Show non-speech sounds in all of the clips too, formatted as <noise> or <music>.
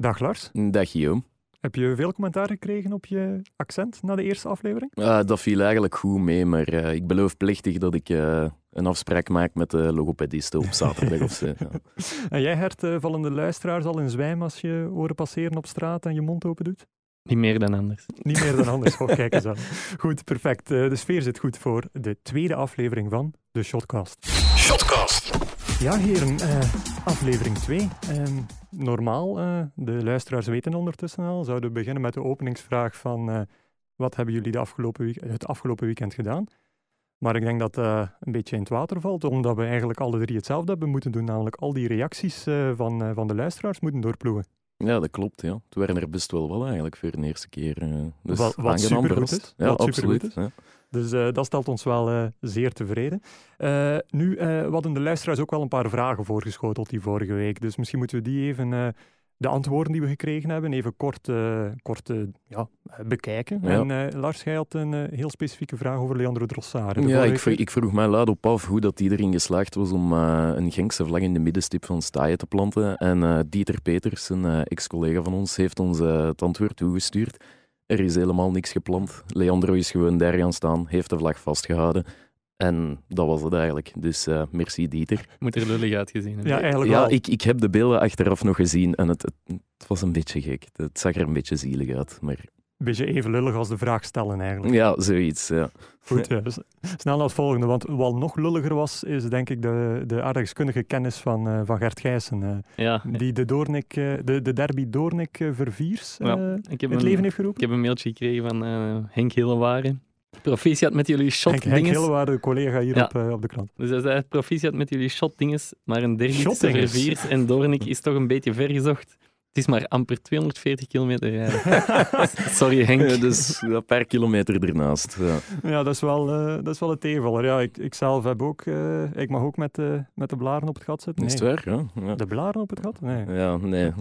Dag Lars. Dag Guillaume. Heb je veel commentaar gekregen op je accent na de eerste aflevering? Uh, dat viel eigenlijk goed mee, maar uh, ik beloof plichtig dat ik uh, een afspraak maak met de logopediste op zaterdag of zo. Ja. <laughs> En jij hert vallen de luisteraars al in zwijm als je oren passeren op straat en je mond open doet? Niet meer dan anders. Niet meer dan anders. <laughs> Oh, kijk eens aan. Goed, perfect. De sfeer zit goed voor de tweede aflevering van de Shotcast. Shotcast. Ja, heren, aflevering 2. normaal, uh, de luisteraars weten ondertussen al, zouden we beginnen met de openingsvraag van uh, wat hebben jullie de afgelopen week het afgelopen weekend gedaan? Maar ik denk dat dat een beetje in het water valt, omdat we eigenlijk alle drie hetzelfde hebben moeten doen, namelijk al die reacties van, van de luisteraars moeten doorploegen. Ja, dat klopt. Ja. Het waren er best wel wel eigenlijk voor de eerste keer. dus wat wat supergoed is. Ja, wat absoluut. Is. Ja. Dus uh, dat stelt ons wel uh, zeer tevreden. Uh, nu, we hadden de luisteraars ook wel een paar vragen voorgeschoteld die vorige week. Dus misschien moeten we die even, de antwoorden die we gekregen hebben, even kort, kort ja, bekijken. Ja. En Lars, jij had een heel specifieke vraag over Leandro Drossard. Ja, ik vroeg, ik vroeg mij luid op af hoe dat die erin geslaagd was om een Genkse vlag in de middenstip van Staaien te planten. En Dieter Peters, een ex-collega van ons, heeft ons het antwoord toegestuurd. Er is helemaal niks gepland. Leandro is gewoon daar gaan staan, heeft de vlag vastgehouden. En dat was het eigenlijk. Dus uh, merci Dieter. Moet er lullig uitgezien hebben. Ja, eigenlijk ja wel. Ik, ik heb de beelden achteraf nog gezien en het, het, het, was een beetje gek. Het zag er een beetje zielig uit. Maar beetje even lullig als de vraag stellen eigenlijk. Ja, zoiets, ja. Goed, ja, dus snel naar het volgende. Want wat nog lulliger was, is denk ik de, de aardrijkskundige kennis van, uh, van Gert Gijssen. Uh, ja. Die de, Doornik, uh, de, de derby Doornik-Verviers ja, ik heb het leven heeft geroepen. Ik heb een mailtje gekregen van Henk Hillewaren. Proficiat met jullie shot Henk, Henk Hillewaren, de collega hier op, op de krant. Dus hij zei, proficiat met jullie shot-dinges, maar een derby Verviers en Doornik is toch een beetje vergezocht. Het is maar amper 240 kilometer rijden. <laughs> Sorry Henk. Ja, dus een paar kilometer ernaast. Ja, ja dat, is wel, uh, dat is wel een tegenvaller. Ja, ik, ik zelf heb ook, uh, ik mag ook met, uh, met de blaren op het gat zitten. Nee. Is het waar? Ja. ja. De blaren op het gat? Nee. Ja, nee.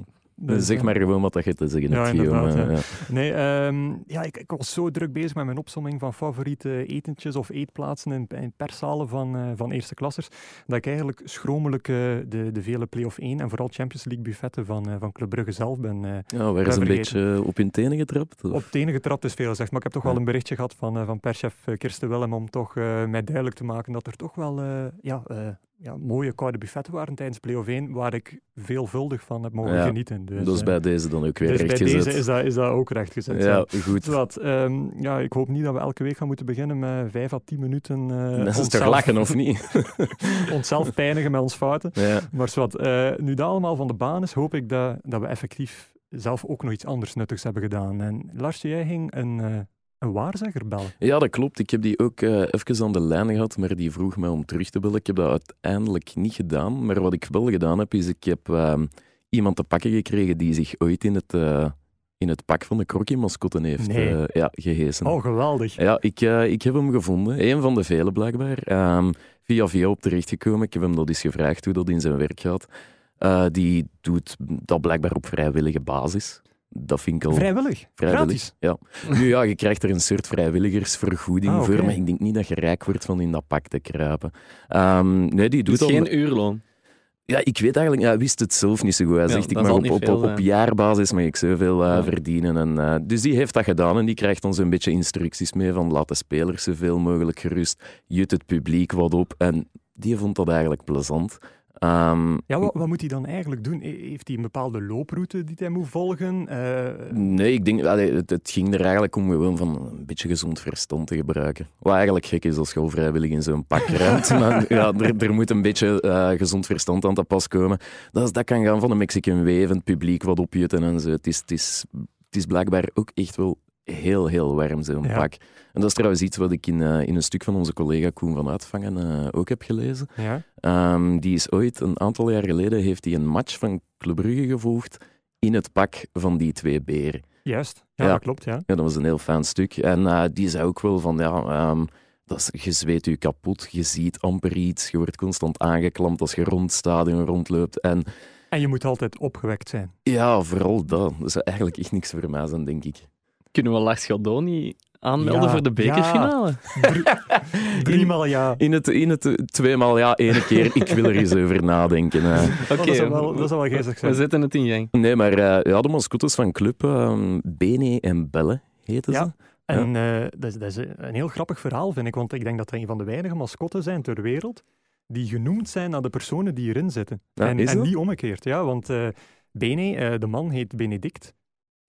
Dus, zeg maar gewoon wat je te zeggen hebt, ja, ja. Nee, um, ja, ik, ik, was zo druk bezig met mijn opsomming van favoriete etentjes of eetplaatsen in, in perszalen van, uh, van eerste klassers, dat ik eigenlijk schromelijk uh, de, de vele play-off 1 en vooral Champions League buffetten van, uh, van Club Brugge zelf ben Ja, waar is een beetje op hun tenen getrapt? Of? Op tenen getrapt is veel gezegd, maar ik heb toch wel een berichtje gehad van, van perschef Kirsten Willem om toch mij duidelijk te maken dat er toch wel ja, ja, mooie koude buffetten waren tijdens play-off 1, waar ik veelvuldig van heb mogen ja, genieten. Dus, is bij deze dan ook weer dus bij deze is dat, is dat ook recht gezet. Ja, goed. Zodat, um, ja, ik hoop niet dat we elke week gaan moeten beginnen met vijf à tien minuten... Uh, dat is toch lachen, of niet? <laughs> onszelf pijnigen met ons fouten. Ja. Maar zwart, uh, nu dat allemaal van de baan is, hoop ik dat, dat we effectief zelf ook nog iets anders nuttigs hebben gedaan. En Lars, jij ging een... Uh, een waarzegger bellen? Ja, dat klopt. Ik heb die ook uh, even aan de lijn gehad, maar die vroeg mij om terug te bellen. Ik heb dat uiteindelijk niet gedaan. Maar wat ik wel gedaan heb, is ik heb uh, iemand te pakken gekregen die zich ooit in het, uh, in het pak van de Crocky-mascotten heeft nee. ja, gehezen. Oh, geweldig. Ja, ik, ik heb hem gevonden. Een van de vele blijkbaar. Um, via via op terechtgekomen. Ik heb hem dat eens gevraagd hoe dat in zijn werk gaat. die doet dat blijkbaar op vrijwillige basis. Dat vind ik al... Vrijwillig? Vrijwillig, Gratis? ja. Nu ja, je krijgt er een soort vrijwilligersvergoeding ah, okay. voor, maar ik denk niet dat je rijk wordt van in dat pak te kruipen. Um, nee, die doet dus al... geen uurloon? Ja, ik weet eigenlijk... Ja, hij wist het zelf niet zo goed. Hij ja, zegt, ik mag op, op, veel, op, op, jaarbasis mag ik zoveel uh, ja. verdienen. En, uh, dus die heeft dat gedaan en die krijgt ons een beetje instructies mee van laat de spelers zoveel mogelijk gerust, jut het publiek wat op. En die vond dat eigenlijk plezant. Um, ja, wat, wat, moet hij dan eigenlijk doen? Heeft hij een bepaalde looproute die hij moet volgen? Uh... Nee, ik denk, allee, het, het, ging er eigenlijk om gewoon van een beetje gezond verstand te gebruiken. Wat eigenlijk gek is als je vrijwillig in zo'n pak ruimt. <laughs> maar ja, er, er, moet een beetje uh, gezond verstand aan te pas komen. Dat, dat kan gaan van een Mexican wave, het publiek wat opjutten en zo. Het is, het, is, het is blijkbaar ook echt wel heel, heel warm, zo'n ja. pak. En dat is trouwens iets wat ik in, uh, in een stuk van onze collega Koen van Uitvangen uh, ook heb gelezen. Ja. Um, die is ooit, een aantal jaar geleden, heeft hij een match van Club Brugge gevolgd in het pak van die twee beren. Juist, ja, ja. dat klopt, ja. ja. Dat was een heel fijn stuk. En uh, die zei ook wel van, ja... Um, dat is, je zweet je kapot, je ziet amper iets, je wordt constant aangeklampt als je rond het stadion rondloopt. En, en je moet altijd opgewekt zijn. Ja, vooral dat. Dat is eigenlijk echt niks voor mij zijn, denk ik. Kunnen we Lars aanmelden voor de bekerfinale. Ja. <laughs> Driemaal ja. In het, in het tweemaal ja, ene keer. Ik wil er eens over nadenken. Uh. <laughs> Oké, okay. dat, wel, dat wel geestig zijn. We zetten het in gang. Nee, maar uh, ja, de mascottes van club, uh, Bene en Belle heten ja. ze. En uh, dat, is, dat, is, een heel grappig verhaal, vind ik. Want ik denk dat er een van de weinige mascotten zijn ter wereld die genoemd zijn naar de personen die erin zitten. Ja, en, en niet omgekeerd, ja. Want uh, Bene, de man, heet Benedict.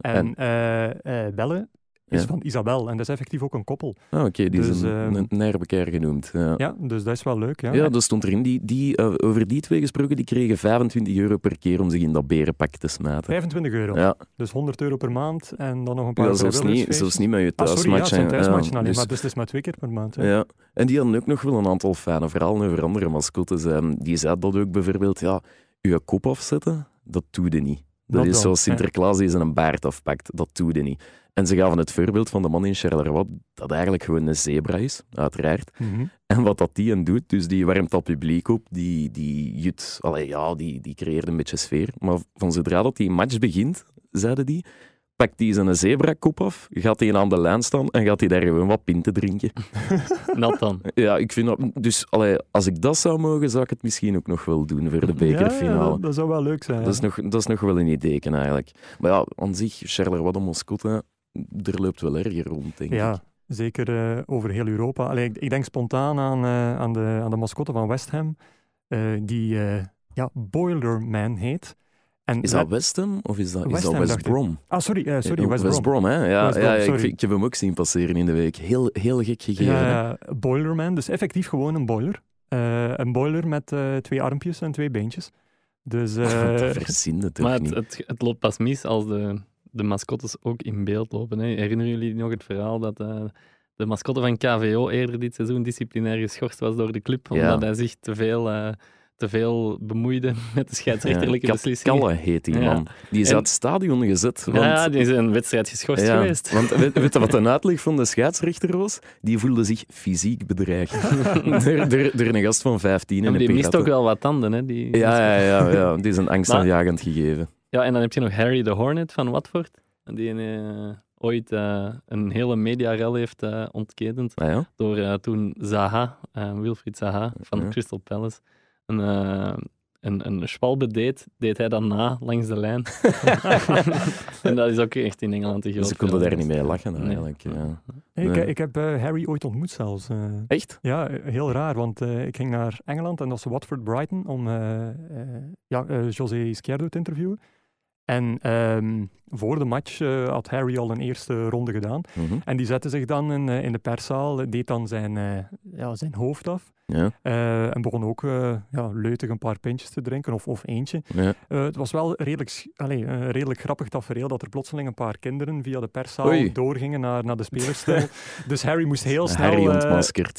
En, en Belle is ja. van Isabel. En dat is effectief ook een koppel. Ah, Oké, okay, die dus, zijn uh, naar elkaar genoemd. Ja. ja. dus dat is wel leuk. Ja, ja dat stond erin. Die, die, uh, over die twee gesproken, die kregen 25 euro per keer om zich in dat berenpak te smijten. 25 euro? Ja. Dus 100 euro per maand en dan nog een paar ja, zelfs niet, zelfs niet met je thuismatchen. Ah, sorry, ja, alleen, dus, maar dus het is maar twee keer per maand. Hè. Ja. En die hadden ook nog wel een aantal fijne verhalen over andere mascottes. Um, die zei dat ook bijvoorbeeld, ja, je kop afzetten, dat doe je niet. Dat, is zoals Sinterklaas die zijn baard afpakt. Dat doe je niet. En ze gaven het voorbeeld van de man in Charleroi, dat eigenlijk gewoon een zebra is, uiteraard. Mm -hmm. En wat dat die aan doet, dus die warmt dat publiek op, die, die, jut, allee, ja, die, die creëert een beetje sfeer. Maar van zodra dat die match begint, zeiden die, pakt hij zijn zebrakop af, gaat hij aan de lijn staan en gaat hij daar gewoon wat pinten drinken. <laughs> Nat dan. Ja, ik vind dat... Dus allee, als ik dat zou mogen, zou ik het misschien ook nog wel doen voor de bekerfinale. Ja, ja, dat zou wel leuk zijn. Dat is, nog, dat is nog wel een idee eigenlijk. Maar ja, aan zich, Charleroi de Moscotte, er loopt wel erger rond, denk ja. ik. Zeker uh, over heel Europa. Allee, ik, ik, denk spontaan aan, uh, aan, de, aan de mascotte van West Ham, uh, die ja, Boilerman heet. En is dat West Ham of is dat West, is dat West Brom? Ah, sorry, uh, sorry West, West Brom. Brom. hè? Ja, West Brom, ja ik, ik, heb hem ook zien passeren in de week. Heel, heel gek gegeven. Ja, Boilerman, dus effectief gewoon een boiler. Uh, een boiler met uh, twee armpjes en twee beentjes. Dus, <laughs> Verzin <laughs> het toch maar niet? Het, het, het, loopt pas mis als de, de mascottes ook in beeld lopen. Hè. Herinneren jullie nog het verhaal dat de mascotte van KVO eerder dit seizoen disciplinair geschorst was door de club, omdat ja. hij zich te veel te veel bemoeide <laughs> met de scheidsrechterlijke ja, beslissingen. Kalle heet die man. Die is En- uit het stadion gezet. Want, Ja, die is een wedstrijd geschorst geweest. Want weet, <laughs> weet je wat een uitleg van de scheidsrechter was? Die voelde zich fysiek bedreigd. <laughs> door, een gast van 15 Ja, en die mist ook wel wat tanden. Hè, die, Ja, ja, ja, ja, die is een angstaanjagend Maar- gegeven. Ja, en dan heb je nog Harry de Hornet van Watford, die eh, ooit eh, een hele mediarel heeft eh, ontketend Ah, ja? door toen Zaha, Wilfried Zaha van Ja. Crystal Palace, een, eh, een, een schwalbe deed, deed hij dan na langs de lijn. <laughs> en dat is ook echt in Engeland een groot Ze konden daar niet mee lachen Nee. eigenlijk. Ja. ik, Nee. ik heb eh, Harry ooit ontmoet zelfs. eh. Echt? Ja, heel raar, want eh, ik ging naar Engeland en dat was Watford-Brighton om eh, eh, ja, José Izquierdo te interviewen. En ehm, voor de match eh, had Harry al een eerste ronde gedaan. Mhm. En die zette zich dan in, eh, in de perszaal, deed dan zijn, eh, ja, zijn hoofd af. Ja, en begon ook ja, leutig een paar pintjes te drinken, of, of eentje. ja. Het was wel redelijk, allee, een redelijk grappig tafereel dat er plotseling een paar kinderen via de perszaal Oei. doorgingen naar, naar de spelerstoel. <laughs> dus Harry moest heel snel,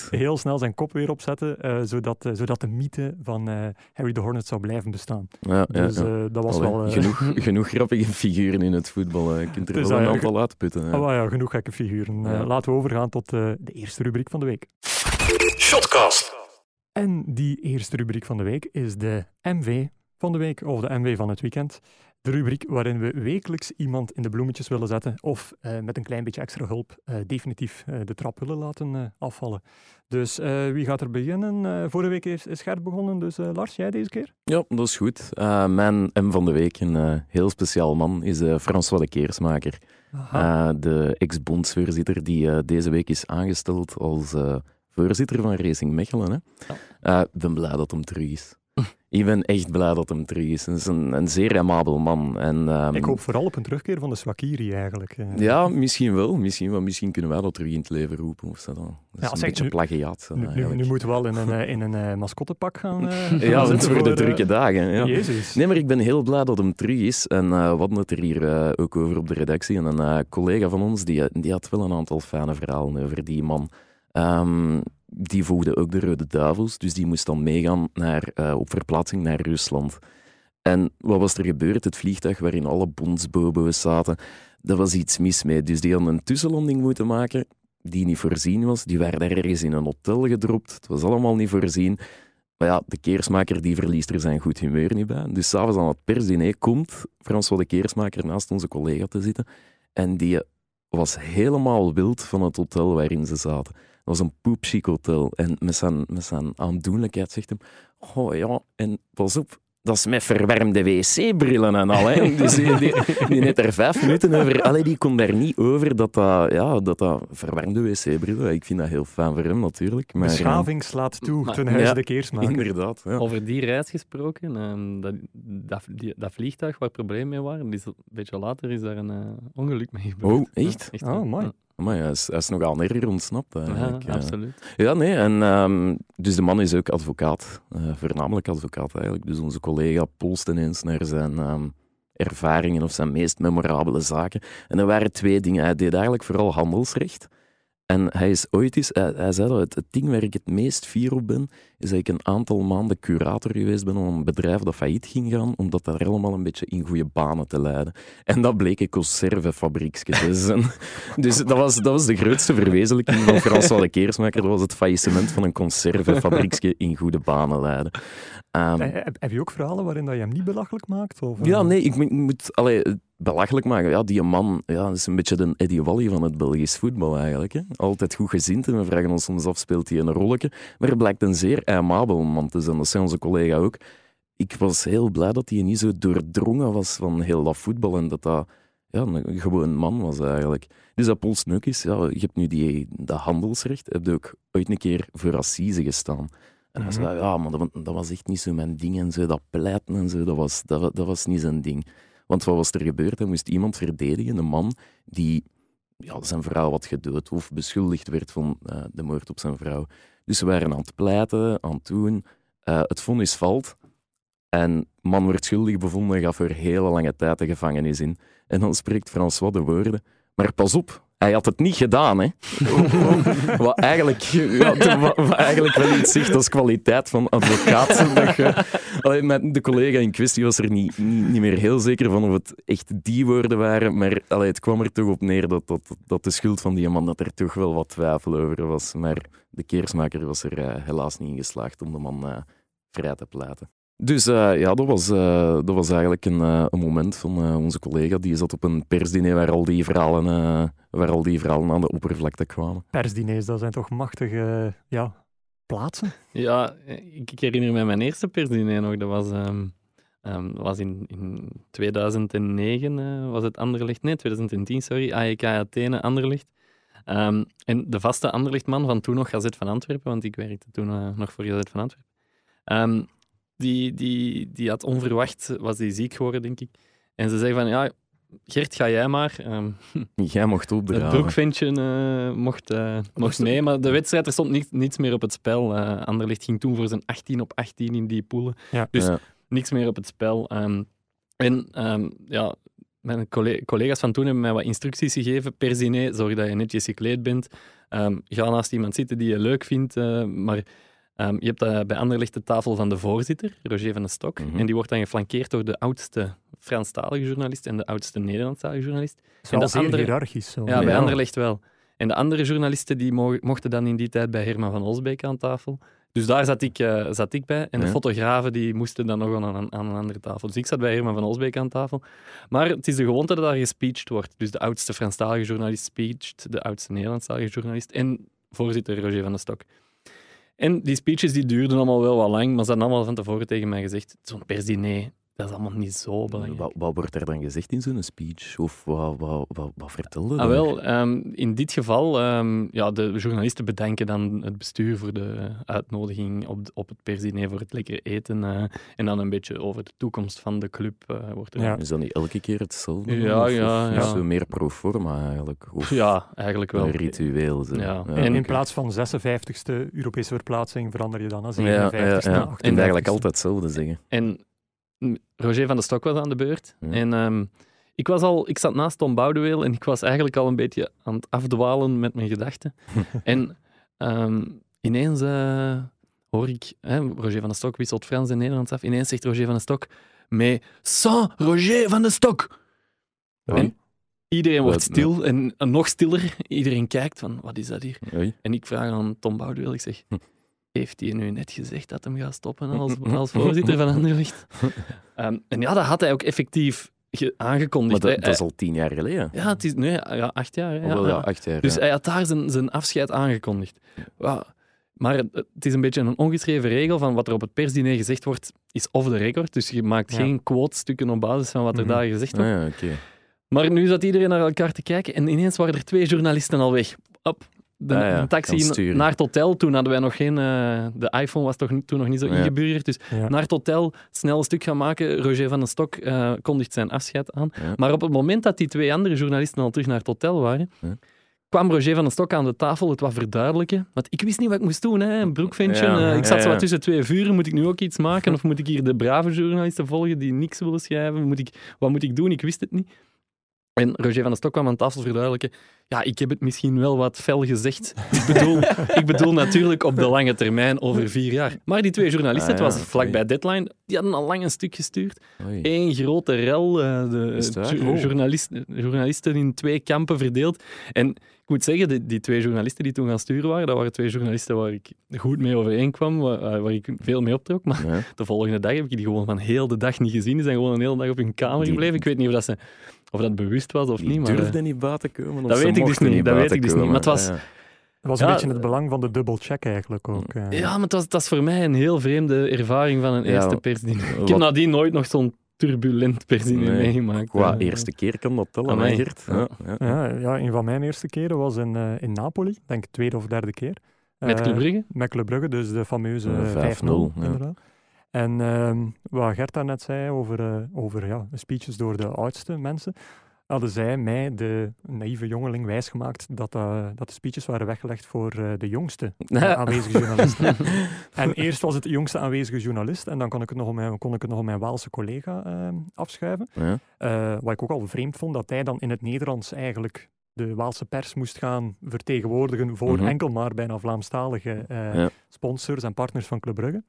heel snel zijn kop weer opzetten, zodat, zodat de mythe van Harry de Hornet zou blijven bestaan. Dus dat was Allee, wel... eh, genoeg, <laughs> genoeg grappige figuren in het voetbal. Je kunt er Dus, wel een eh, aantal uitputten. hè. ah, ja, genoeg gekke figuren. Eh, Ja. laten we overgaan tot eh, de eerste rubriek van de week. Shotcast. En die eerste rubriek van de week is de MV van de week, of de MV van het weekend. De rubriek waarin we wekelijks iemand in de bloemetjes willen zetten, of eh, met een klein beetje extra hulp eh, definitief eh, de trap willen laten afvallen. Dus wie gaat er beginnen? Vorige week is, is Gert begonnen, dus Lars, jij deze keer? Ja, dat is goed. Mijn M van de week, een heel speciaal man, is François de Keersmaker. De ex-bondsvoorzitter die deze week is aangesteld als voorzitter van Racing Mechelen. Hè. Ik ben blij dat hem terug is. <laughs> Ik ben echt blij dat hem terug is. Hij is een, een zeer amabel man. En, ehm, Ik hoop vooral op een terugkeer van de Swakiri eigenlijk. eh. Ja, misschien wel. Misschien, wel. misschien kunnen wij dat terug in het leven roepen. Of zo. Dat is Ja, een beetje nu- plagiaat. Nu, nu, eigenlijk. nu moeten we wel in een, eh, in een eh, mascottepak gaan. eh, <laughs> gaan Ja, want zitten voor de eh, drukke dagen. Ja. Jezus. Nee, maar ik ben heel blij dat hem terug is. En eh, we hadden het er hier eh, ook over op de redactie. En een eh, collega van ons, die, die had wel een aantal fijne verhalen over die man. Ehm, die voegde ook de Rode Duivels, dus die moest dan meegaan naar, eh, op verplaatsing naar Rusland. En wat was er gebeurd? Het vliegtuig waarin alle bondsbobo's zaten, daar was iets mis mee. Dus die hadden een tussenlanding moeten maken die niet voorzien was. Die werden ergens in een hotel gedropt. Het was allemaal niet voorzien. Maar ja, de keersmaker die verliest er zijn goed humeur niet bij. Dus s'avonds aan het persdiner komt François de Keersmaker naast onze collega te zitten. En die was helemaal wild van het hotel waarin ze zaten. Was een poepchic hotel. En met zijn, met zijn aandoenlijkheid zegt hem... Oh ja, en pas op, dat is met verwarmde wc-brillen en al. Hè. <laughs> Dus die, die, die net er vijf minuten over. Allee, die kon daar niet over dat dat, ja, dat, dat verwarmde wc-brillen. Ik vind dat heel fijn voor hem natuurlijk. Maar, Beschaving slaat toe maar- ten huize Ja, de keersmaker. Inderdaad. Ja. Over die reis gesproken, ehm, dat, dat, die- dat vliegtuig waar problemen mee waren, die is, een beetje later is daar een eh, ongeluk mee gebeurd. Oh, echt? Ja, Oh, mooi. Maar hij is, hij is nogal erger ontsnapt. Ja, Eigenlijk. ja, Ja. absoluut. Ja, nee. En, ehm, dus de man is ook advocaat. eh, voornamelijk advocaat eigenlijk. Dus onze collega polst ineens naar zijn ehm, ervaringen of zijn meest memorabele zaken. En er waren twee dingen. Hij deed eigenlijk vooral handelsrecht. En hij is ooit eens, hij, hij zei dat het, het ding waar ik het meest fier op ben, is dat ik een aantal maanden curator geweest ben om een bedrijf dat failliet ging gaan, om dat daar allemaal een beetje in goede banen te leiden. En dat bleek een conservefabrieksje te zijn. <laughs> Dus dat was, dat was de grootste verwezenlijking van François de Keersmaker. Dat was het faillissement van een conservefabrieksje in goede banen leiden. Ehm, Eh, Heb, heb je ook verhalen waarin dat je hem niet belachelijk maakt? Of, eh? ja, nee, ik moet, ik moet allee, belachelijk maken. Ja, die man ja, dat is een beetje de Eddie Wally van het Belgisch voetbal eigenlijk. Hè. Altijd goed gezind en we vragen ons soms af, speelt hij een rolletje? Maar hij blijkt een zeer aimabel man te zijn. Dat zei onze collega ook. Ik was heel blij dat hij niet zo doordrongen was van heel dat voetbal en dat dat ja, een gewoon man was eigenlijk. Dus dat Paul Sneuk is, ja, je hebt nu die, dat handelsrecht, heb je ook ooit een keer voor Assise gestaan. En hij zei, ja, maar dat, wa- dat was echt niet zo mijn ding en zo, dat pleiten en zo, dat was, dat, dat was niet zijn ding. Want wat was er gebeurd? Er moest iemand verdedigen, een man die ja, zijn vrouw had gedood of beschuldigd werd van eh, de moord op zijn vrouw. Dus ze waren aan het pleiten, aan het doen. Eh, het vonnis valt en man wordt schuldig bevonden en gaat voor hele lange tijd de gevangenis in. En dan spreekt François de woorden, maar pas op, hij had het niet gedaan, hè. <laughs> wat, eigenlijk, ja, wat, wat eigenlijk wel iets zegt als kwaliteit van advocaat. Dat je, Allee, met de collega in kwestie was er niet, niet, niet meer heel zeker van of het echt die woorden waren, maar allee, het kwam er toch op neer dat, dat, dat de schuld van die man, dat er toch wel wat twijfel over was. Maar de keersmaker was er eh, helaas niet in geslaagd om de man eh, vrij te pleiten. Dus eh, ja, dat was, eh, dat was eigenlijk een, eh, een moment van eh, onze collega. Die zat op een persdiner waar al die verhalen, eh, waar al die verhalen aan de oppervlakte kwamen. Persdiners, dat zijn toch machtige ja, plaatsen? Ja, ik, ik herinner me mijn eerste persdiner nog. Dat was, ehm, ehm, was in, in 2009, eh, was het Anderlecht. Nee, 2010, sorry. AEK Athene, Anderlecht. Ehm, en de vaste Anderlechtman van toen nog Gazet van Antwerpen, want ik werkte toen nog voor Gazet van Antwerpen. Die, die, die had onverwacht, was die ziek geworden, denk ik. En ze zei van, ja, Gert, ga jij maar. Ehm, <laughs> Jij mocht het opdragen. broekventje eh, mocht, eh, mocht mee, maar de wedstrijd, er stond niets, niets meer op het spel. Eh Anderlecht ging toen voor zijn 18 op 18 in die poelen. Dus Ja. niks meer op het spel. Ehm, en ehm, ja, mijn colle- collega's van toen hebben mij wat instructies gegeven. Per diner, zorg dat je netjes gekleed bent. Ehm, ga naast iemand zitten die je leuk vindt. maar ehm, je hebt eh, bij Anderlecht de tafel van de voorzitter, Roger van den Stok. Mhm. En die wordt dan geflankeerd door de oudste Franstalige journalist en de oudste Nederlandstalige journalist. Dat is En zeer andere- hiërarchisch. Zo. Ja, bij Ja. Anderlecht wel. En de andere journalisten die mo- mochten dan in die tijd bij Herman van Olsbeek aan tafel. Dus daar zat ik, eh, zat ik bij. En de Ja. fotografen die moesten dan nog aan, een- aan een andere tafel. Dus ik zat bij Herman van Olsbeek aan tafel. Maar het is de gewoonte dat daar gespeecht wordt. Dus de oudste Franstalige journalist speecht, de oudste Nederlandstalige journalist en voorzitter Roger van den Stok. En die speeches die duurden allemaal wel wat lang, maar ze hadden allemaal van tevoren tegen mij gezegd, zo'n persdiner, dat is allemaal niet zo belangrijk. Wat, wat wordt er dan gezegd in zo'n speech? Of wat, wat, wat, wat vertelde Ah, wel, ehm, in dit geval, ehm, ja, de journalisten bedanken dan het bestuur voor de uitnodiging op, op het persdiner voor het lekker eten. eh, en dan een beetje over de toekomst van de club eh, wordt er. Ja. Is dat niet elke keer hetzelfde? Ja, Of- ja, of ja. Zo meer pro forma eigenlijk? Of Ja, eigenlijk wel. een ritueel? Zo. Ja. En En- in plaats van 56ste Europese verplaatsing verander je dan naar Ja, ja, 57ste. ja. naar Ik moet eigenlijk 58ste. altijd hetzelfde zeggen. En Roger van der Stok was aan de beurt. Ja. En ehm, ik, was al, ik zat naast Tom Boudeweel en ik was eigenlijk al een beetje aan het afdwalen met mijn gedachten. <laughs> en ehm, ineens eh, hoor ik, hè, Roger van der Stok wisselt Frans en Nederlands af. Ineens zegt Roger van der Stok, mais sans Roger van der Stok. En iedereen wordt stil en, en nog stiller. Iedereen kijkt van, wat is dat hier? En ik vraag aan Tom Boudeweel, ik zeg. <laughs> heeft hij nu net gezegd dat hem gaat stoppen als, <laughs> als voorzitter van Anderlecht? <laughs> Ehm, en ja, dat had hij ook effectief ge- Maar aangekondigd. dat, is al tien jaar geleden. Ja, het is, nee, ja, acht jaar. Ja, wel, ja. acht jaar. Dus ja. hij had daar zijn, zijn afscheid aangekondigd. Maar het, is een beetje een ongeschreven regel van wat er op het persdiner gezegd wordt, is off the record. Dus je maakt Ja. geen quotestukken op basis van wat er Mhm. daar gezegd Ah, wordt. ja, oké. Maar nu zat iedereen naar elkaar te kijken en ineens waren er twee journalisten al weg. Op, de, Ah ja, de taxi naar het hotel. Toen hadden wij nog geen... eh, de iPhone was toch, toen nog niet zo Ja. ingeburgerd. Dus Ja. naar het hotel, snel een stuk gaan maken. Roger van den Stok eh, kondigt zijn afscheid aan. Ja. Maar op het moment dat die twee andere journalisten al terug naar het hotel waren, Ja. kwam Roger van den Stok aan de tafel het wat verduidelijken. Want ik wist niet wat ik moest doen, hè. een broekventje. Ja, eh, ik zat zo ja. wat tussen twee vuren. Moet ik nu ook iets maken? <laughs> Of moet ik hier de brave journalisten volgen die niks willen schrijven? Moet ik, wat moet ik doen? Ik wist het niet. En Roger van den Stok kwam aan tafel verduidelijken. Ja, ik heb het misschien wel wat fel gezegd. Ik bedoel, <laughs> ik bedoel natuurlijk op de lange termijn, over vier jaar. Maar die twee journalisten, Ah, het ja, was vlak oei. bij deadline, die hadden al lang een stuk gestuurd. Oei. Eén grote rel, eh, de het Oh. journalisten, journalisten in twee kampen verdeeld. En ik moet zeggen, die, die twee journalisten die toen gaan sturen waren, dat waren twee journalisten waar ik goed mee overeenkwam, waar, eh, waar ik veel mee optrok. Maar Ja. de volgende dag heb ik die gewoon van heel de dag niet gezien. Die zijn gewoon een hele dag op hun kamer gebleven. Ik weet niet of dat, ze, of dat bewust was of Die niet. Maar, eh, durfde niet buiten komen. dat weet ik dus niet, dat weet ik dus niet. Maar het was- Ja. Dat was een Ja, beetje het belang van de dubbelcheck eigenlijk ook. eh. Ja, maar het was, dat is voor mij een heel vreemde ervaring van een Ja, eerste persdiner. <laughs> Ik heb nadien nooit nog zo'n turbulent persdiner Nee, meegemaakt. Qua Eh, eerste keer kan dat tellen, hè, Gert? Ja, ja. Ja, ja, een van mijn eerste keren was in, eh, in Napoli, ik denk tweede of derde keer. Met Eh, Club Brugge? Met Club Brugge, dus de fameuze Eh, 5-0, 5-0, ja. inderdaad. En ehm, wat Gert daarnet zei over, eh, over ja, speeches door de oudste mensen, hadden zij mij, de naïeve jongeling, wijsgemaakt dat, eh, dat de speeches waren weggelegd voor eh, de jongste <laughs> aanwezige journalisten. <laughs> en eerst was het de jongste aanwezige journalist en dan kon ik het nog op mijn, kon ik het nog op mijn Waalse collega ehm, afschuiven. Ja. Wat ik ook al vreemd vond, dat hij dan in het Nederlands eigenlijk de Waalse pers moest gaan vertegenwoordigen voor Mhm. enkel maar bijna Vlaamstalige Ja. sponsors en partners van Club Brugge.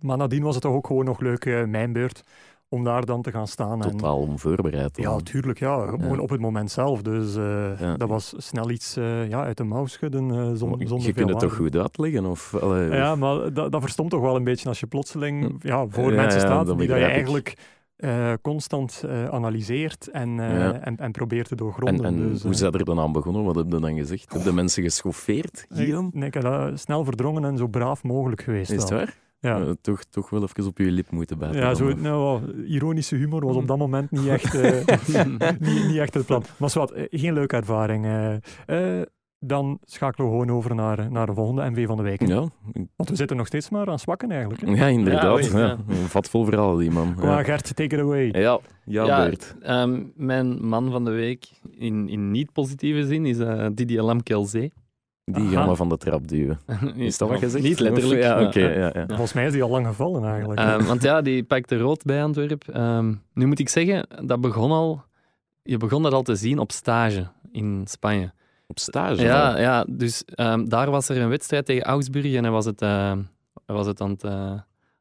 Maar nadien was het toch ook gewoon nog leuk, eh, mijn beurt, om daar dan te gaan staan. En, Totaal onvoorbereid. ja, tuurlijk, ja, gewoon Ja. op het moment zelf. Dus eh, Ja. dat was snel iets eh, ja, uit de mouw schudden zonder je kunt het toch goed uitleggen? Of, allee, Ja, maar dat, dat verstomt toch wel een beetje als je plotseling ja, voor. Ja, mensen staat die dat je eigenlijk constant analyseert en, Ja. en, en probeert te en doorgronden. en dus, hoe zijn er dan aan begonnen? Wat heb je dan gezegd? Heb je mensen geschoffeerd, Guillaume? nee, ik heb dat snel verdrongen en zo braaf mogelijk geweest. Is het waar? Ja. Eh, toch, toch wel even op je lip moeten bijten. Ja, zo, nou, ironische humor was op dat moment niet echt, <laughs> eh, niet, niet echt het plan. Maar zwart, eh, geen leuke ervaring. dan schakelen we gewoon over naar, naar de volgende MV van de week. Ja, Want we zitten nog steeds maar aan zwakken eigenlijk. hè. ja inderdaad. Ja, Ja, vatvol verhaal, die man. Kom maar, Ja, Gert, take it away. ja, ja, Ja, Bert. ehm, mijn man van de week, in, in niet-positieve zin, is eh, Didier Lamkelzee. Die Aha. gaan we van de trap duwen. <laughs> Is dat wat gezegd? Niet letterlijk. Ja, oké. eh, ja, ja. Volgens mij is die al lang gevallen eigenlijk. Ehm, want ja, die pakte rood bij Antwerpen. Ehm, nu moet ik zeggen, dat begon al... Je begon dat al te zien op stage in Spanje. Op stage. Ja, ja dus ehm, daar was er een wedstrijd tegen Augsburg en hij was het, hij was het aan het, eh,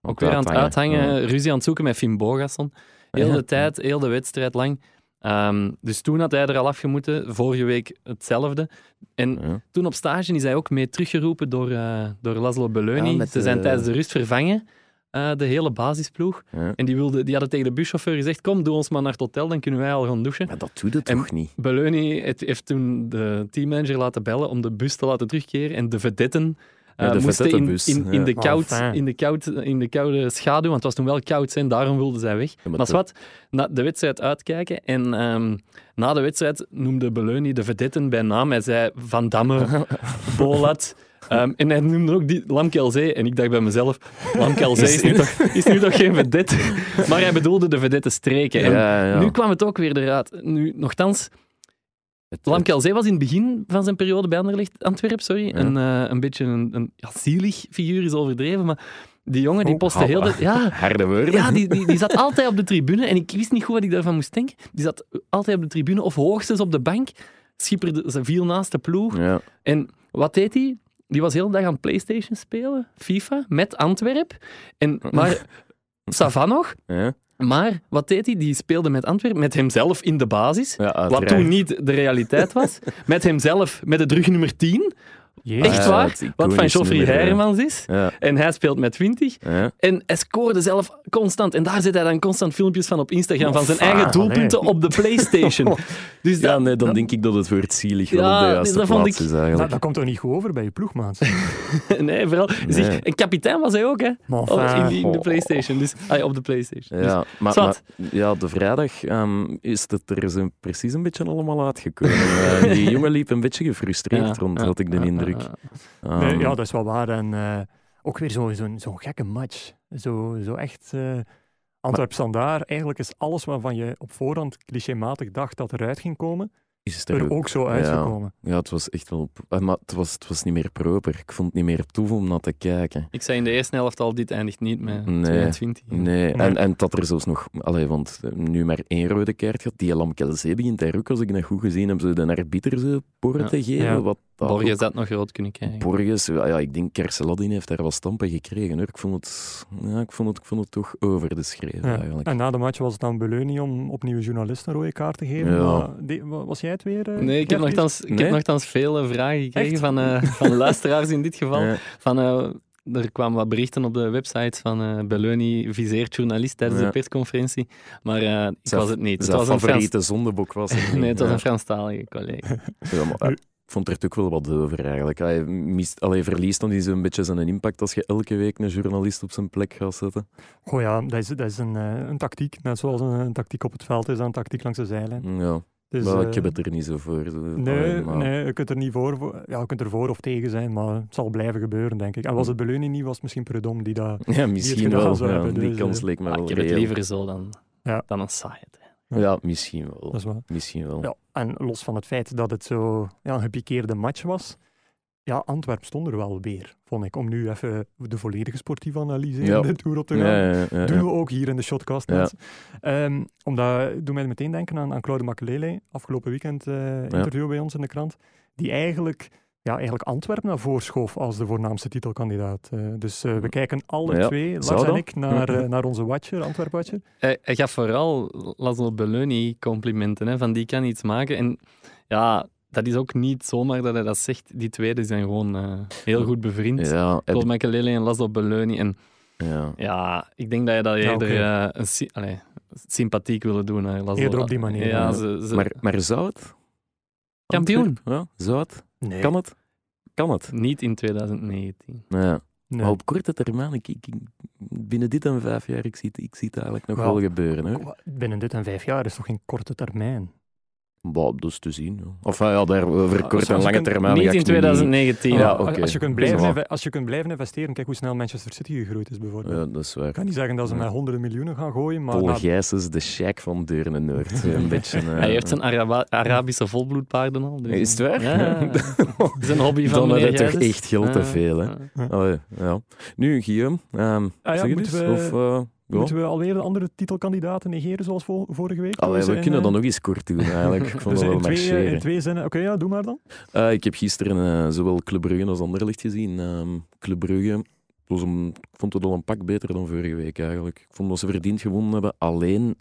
ook weer aan het uithangen, Ja. ruzie aan het zoeken met Finn Bogasson. Heel Ja. de tijd, heel de wedstrijd lang. Ehm, dus toen had hij er al afgemoeten, vorige week hetzelfde. En Ja. toen op stage is hij ook mee teruggeroepen door, eh, door Laszlo Beleuni. Ja, met Ze zijn de- tijdens de rust vervangen, eh, de hele basisploeg. Ja. En die, wilde, die hadden tegen de buschauffeur gezegd, kom, doe ons maar naar het hotel, dan kunnen wij al gaan douchen. Maar dat doet het toch niet? Beleuni heeft, toen de teammanager laten bellen om de bus te laten terugkeren. En de vedetten Ja, de moesten in, in, de koud, Enfin. in, de koud, in de koude schaduw, want het was toen wel koud zijn, daarom wilden zij weg. maar wat, na de wedstrijd uitkijken. En ehm, na de wedstrijd noemde Beleuni de vedetten bij naam. Hij zei Van Damme, <laughs> Bolat. Ehm, en hij noemde ook die Lamkelzee. En ik dacht bij mezelf, Lamkelzee is nu toch, is nu toch geen vedette? Maar hij bedoelde de vedette streken. En Ja, ja. nu kwam het ook weer eruit. Nu, nogthans, Het- Lamkelzee was in het begin van zijn periode bij Anderlecht Antwerp, sorry, Ja. een, eh, een beetje een, een ja, zielig figuur is overdreven, maar die jongen die Oh, postte heel de... Ja, <laughs> Harde woorden. ja die, die, die zat altijd op de tribune en ik wist niet goed wat ik daarvan moest denken. Die zat altijd op de tribune of hoogstens op de bank. Schipperde, ze viel naast de ploeg. Ja. En wat deed hij? Die was de hele dag aan PlayStation spelen, FIFA, met Antwerp. En, maar, <laughs> Savan nog. Ja. Maar wat deed hij? Die speelde met Antwerp, met hemzelf in de basis. Ja, Wat toen niet de realiteit was. Met hemzelf, met het rugnummer 10. Jezus. Echt waar? Wat van Geoffrey. Hermans is. Ja, En hij speelt met 20. ja. En hij scoorde zelf constant. En daar zet hij dan constant filmpjes van op Instagram van zijn eigen doelpunten op de PlayStation. <laughs> Dus ja dat, nee, dan denk ik dat het woord zielig wel op de juiste dat plaats ik- is Dat, eigenlijk. dat komt toch niet goed over bij je ploegmaat? <laughs> nee, vooral. Zeg, Nee. en kapitein was hij ook, hè? Op- enfin, in, die- in de oh. PlayStation. Dus, ah, op de PlayStation. Ja, Dus, maar, ja, de vrijdag ehm, is het er precies een beetje allemaal uitgekomen. <laughs> Eh, die jongen liep een beetje gefrustreerd ja, rond, had ik de ja, indruk. Nee, Ehm, ja, dat is wel waar. En eh, ook weer zo'n zo zo'n gekke match. Zo, zo echt... eh Antwerp Standaard, eigenlijk is alles waarvan je op voorhand clichématig dacht dat eruit ging komen, is het er ook zo uitgekomen. Ja, het was echt wel... eh, Maar het was, het was niet meer proper. Ik vond het niet meer tof om naar te kijken. Ik zei in de eerste helft al, dit eindigt niet met Nee. 22. Nee, Nee. En, en dat er zelfs nog... Allee, want eh, nu maar één rode kaart gaat. Die Lamkelzee begint daar ook, als ik dat goed gezien heb, ze de arbiter ze poren Ja. te geven. Ja. Wat Borges ook- had nog rood kunnen krijgen. Borges, ja, ja, ik denk Kerseladin heeft daar wel stampen gekregen. Hoor. Ik, vond het, ja, ik, vond het, ik vond het toch over de schreef Ja. eigenlijk. En na de match was het dan Beleuni om opnieuw journalisten een rode kaart te geven. Ja. Die- was jij het weer? eh, Nee, ik heb nogthans, ik Nee? heb nogthans veel eh, vragen gekregen Echt? van, eh, <laughs> van luisteraars in dit geval. Ja. Van, eh, er kwamen wat berichten op de website van eh Beleuni viseert journalist tijdens Ja. de persconferentie. Maar eh, ik was het niet. Het was een Frans, favoriete zondebok was het <laughs> nee, het was Ja. een Franstalige collega. Ja, maar, ik vond er toch wel wat over eigenlijk. Hij mist, allee, verliest dan die zo'n beetje zijn impact als je elke week een journalist op zijn plek gaat zetten. Goh ja, dat is, dat is een, eh, een tactiek. Net zoals een, een tactiek op het veld is, dat een tactiek langs de zijlijn. Ja, Dus, maar eh, ik heb het er niet zo voor. Zo. Nee, maar- nee, je kunt er niet voor, ja, je kunt er voor of tegen zijn, maar het zal blijven gebeuren, denk ik. En was het Beleuni niet, was het misschien Predom die dat... Ja, misschien wel. zou Ja, hebben, die dus, kans eh, leek me Ah, wel ik heb het liever zo dan, Ja. dan een trein. Ja, misschien wel. Dat is waar. Misschien wel. Ja, en los van het feit dat het zo ja, een gepikeerde match was, ja, Antwerp stond er wel weer, vond ik. Om nu even de volledige sportieve analyse Ja. in de Tour op te gaan. Ja, ja, ja, Doen we ook hier in de Shotcast. Ehm, omdat, doe mij meteen denken aan, aan Claude Makelele, afgelopen weekend eh, interview bij ons in de krant, die eigenlijk, ja, eigenlijk Antwerp naar voren schoof als de voornaamste titelkandidaat. Eh, dus eh, we kijken alle Ja, twee, Lars en ik, naar, Ja. eh, naar onze watcher, Antwerp watcher. Hij, hij gaf vooral Laszlo Belloni complimenten, hè, van die kan iets maken. En ja, dat is ook niet zomaar dat hij dat zegt. Die twee zijn gewoon eh, heel goed bevriend. Ja, Claude Makelele en Laszlo Belloni. En ja. ja, ik denk dat je dat eerder eh, een allee, sympathiek willen doen. Hè, Laszlo. Eerder op die manier, Ja, ja. ze, ze- Maar, maar zou het? Kampioen. Ja, zou het? Nee. Kan het? Kan het? niet in 2019. Ja. Nee. Maar op korte termijn, ik, binnen dit en vijf jaar, ik zie, het- ik zie het eigenlijk nog Wel, wel gebeuren. Hoor. Binnen dit en vijf jaar is toch geen korte termijn? Bah, dat is te zien. Ja. Of ja, daar over als korte je en lange termijn niet in ik nu 2019. Ja, Ja, oké. als, je kunt blijven is als je kunt blijven investeren, kijk hoe snel Manchester City gegroeid is bijvoorbeeld. Ja, dat is waar. Ik kan niet zeggen dat ze Ja. met honderden miljoenen gaan gooien, maar Paul na- Gijsens, de sheik van Deurne Noord. <laughs> Een beetje, eh, Hij heeft zijn Araba- Arabische volbloedpaarden al. Dus, Is het waar? Ja, <laughs> dat is een hobby van Dan had toch echt geld te veel. Hè? ja. Nu, Guillaume, ehm Ah ja, zeg het eens. we- Of, eh, ja. Moeten we alweer de andere titelkandidaten negeren zoals vo- vorige week? Allee, we kunnen eh, dat nog eens kort doen, eigenlijk. Ik <laughs> vond dus dat wel twee, eh, marcheren. in twee zinnen. Oké, ja, doe maar dan. Eh, ik heb gisteren eh, zowel Club Brugge als Anderlecht gezien. Ehm Club Brugge, was een, ik vond het al een pak beter dan vorige week eigenlijk. Ik vond dat ze verdiend gewonnen hebben. Alleen,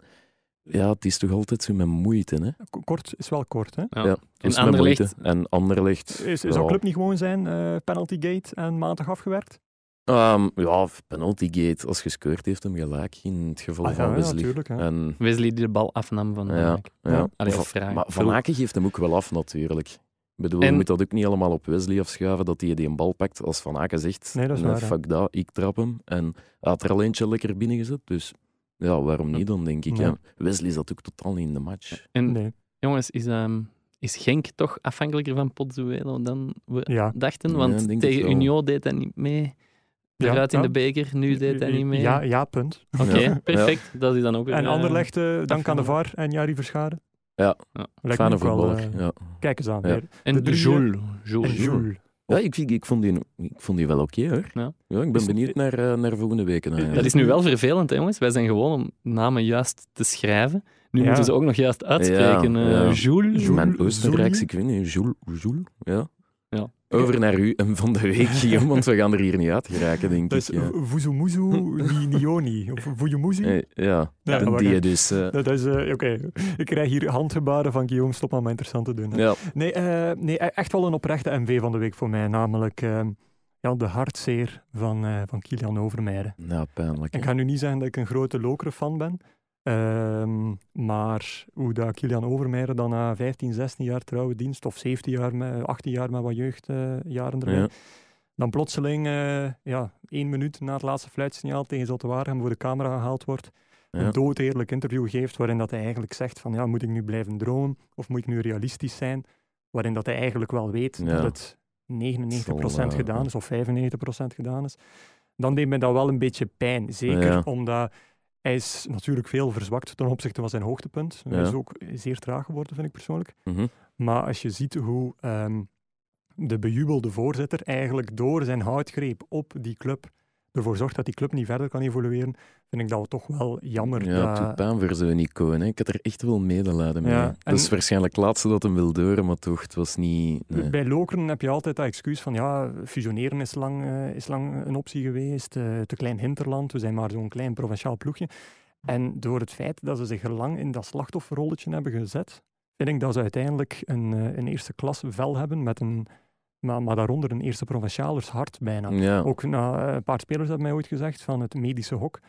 ja, het is toch altijd zo met moeite. Hè? K- Kort is wel kort, hè? Ja. Ja, En met Anderlecht, moeite. En Anderlecht... Is, ja. zou Club niet gewoon zijn, eh penalty gate en maandag afgewerkt? Ehm, ja, penaltygate. Als gescoord heeft hem gelijk in het geval Ah, ja, van ja, Wesley. natuurlijk. hè. en, Wesley die de bal afnam van Van Ja. Aken. ja. Allee, Va- of vraag. maar Van. Aken geeft hem ook wel af, natuurlijk. Ik bedoel, En- je moet dat ook niet allemaal op Wesley afschuiven, dat hij die een bal pakt. Als Van Aken zegt, Nee, dat is "Nee, waar, hè." fuck dat, ik trap hem. En hij had er al eentje lekker binnengezet, dus ja, waarom niet dan, denk ik. Ja. Ja. Wesley zat ook totaal niet in de match. En Nee. jongens, is, ehm, is Genk toch afhankelijker van Pozzuelo dan we Ja. dachten? Ja, Want tegen. Union deed hij niet mee. Ja, Eruit in ja. de beker, nu deed hij niet mee. Ja, ja, punt. Oké, Ja. perfect. Dat is dan ook weer, En eh, Anderlecht, eh, dank aan de. VAR en Jari Verscharen. Ja, Ja. Lijkt me fijne voetballer. eh, ja. Kijk eens aan. Ja. En de Jules. Jules. Jules. Ja, ik, vind- ik, vond die, ik vond die wel oké hoor. Ja. Ja, ik ben benieuwd naar, eh, naar volgende weken. eigenlijk. Dat is nu wel vervelend, hè, jongens. Wij zijn gewoon om namen juist te schrijven. Nu Ja. moeten ze ook nog juist uitspreken. Ja, eh, ja. Jules. Jules. Mijn? Oostenrijkse, ik weet niet, Jules, Jules, ja. Over naar u en van de week, <laughs> Guillaume, want we gaan er hier niet uit geraken, denk Dat is ik. Ja. Vuzumuzu ni Nioni. Of Vujumuzi. Eh, ja, die dus. eh, Dat is, eh, oké. Ik krijg hier handgebaren van Guillaume, stop maar maar interessant te doen. ja. Nee, eh, nee, e- echt wel een oprechte MV van de week voor mij. Namelijk eh, ja, de hartzeer van, eh, van Kilian Overmeijer. Nou, pijnlijk. Ik ga nu niet zeggen dat ik een grote Lokeren fan ben. Ehm, maar hoe dat Kilian Overmeijer dan na 15, 16 jaar trouwe dienst, of 17 jaar, met, 18 jaar met wat jeugdjaren erbij, Ja. dan plotseling eh, ja, één minuut na het laatste fluitsignaal tegen Zottewaardigem voor de camera gehaald wordt, Ja. een doodeerlijk interview geeft waarin dat hij eigenlijk zegt van ja, moet ik nu blijven dromen of moet ik nu realistisch zijn? Waarin dat hij eigenlijk wel weet Ja. dat het 99% Zal, eh, gedaan is of 95% gedaan is. Dan deed mij dat wel een beetje pijn. Zeker omdat hij is natuurlijk veel verzwakt ten opzichte van zijn hoogtepunt. Hij is ook zeer traag geworden, vind ik persoonlijk. Mhm. Maar als je ziet hoe ehm, de bejubelde voorzitter eigenlijk door zijn houtgreep op die club ervoor zorgt dat die club niet verder kan evolueren, vind ik dat toch wel jammer. Ja, het dat- doet pijn voor zo'n icoon. Hè. Ik had er echt wel medelijden mee. Ja, Dat en- is waarschijnlijk het laatste dat hem wil door, maar toch, het was niet... nee. Bij Lokeren heb je altijd dat excuus van ja, fusioneren is lang, eh, is lang een optie geweest, eh, te klein hinterland, we zijn maar zo'n klein provinciaal ploegje. En door het feit dat ze zich er lang in dat slachtofferrolletje hebben gezet, vind ik dat ze uiteindelijk een, eh, een eerste klas vel hebben, met een, maar, maar daaronder een eerste provincialers hart bijna. Ja, Ook na, eh, een paar spelers hebben mij ooit gezegd van het medische hok.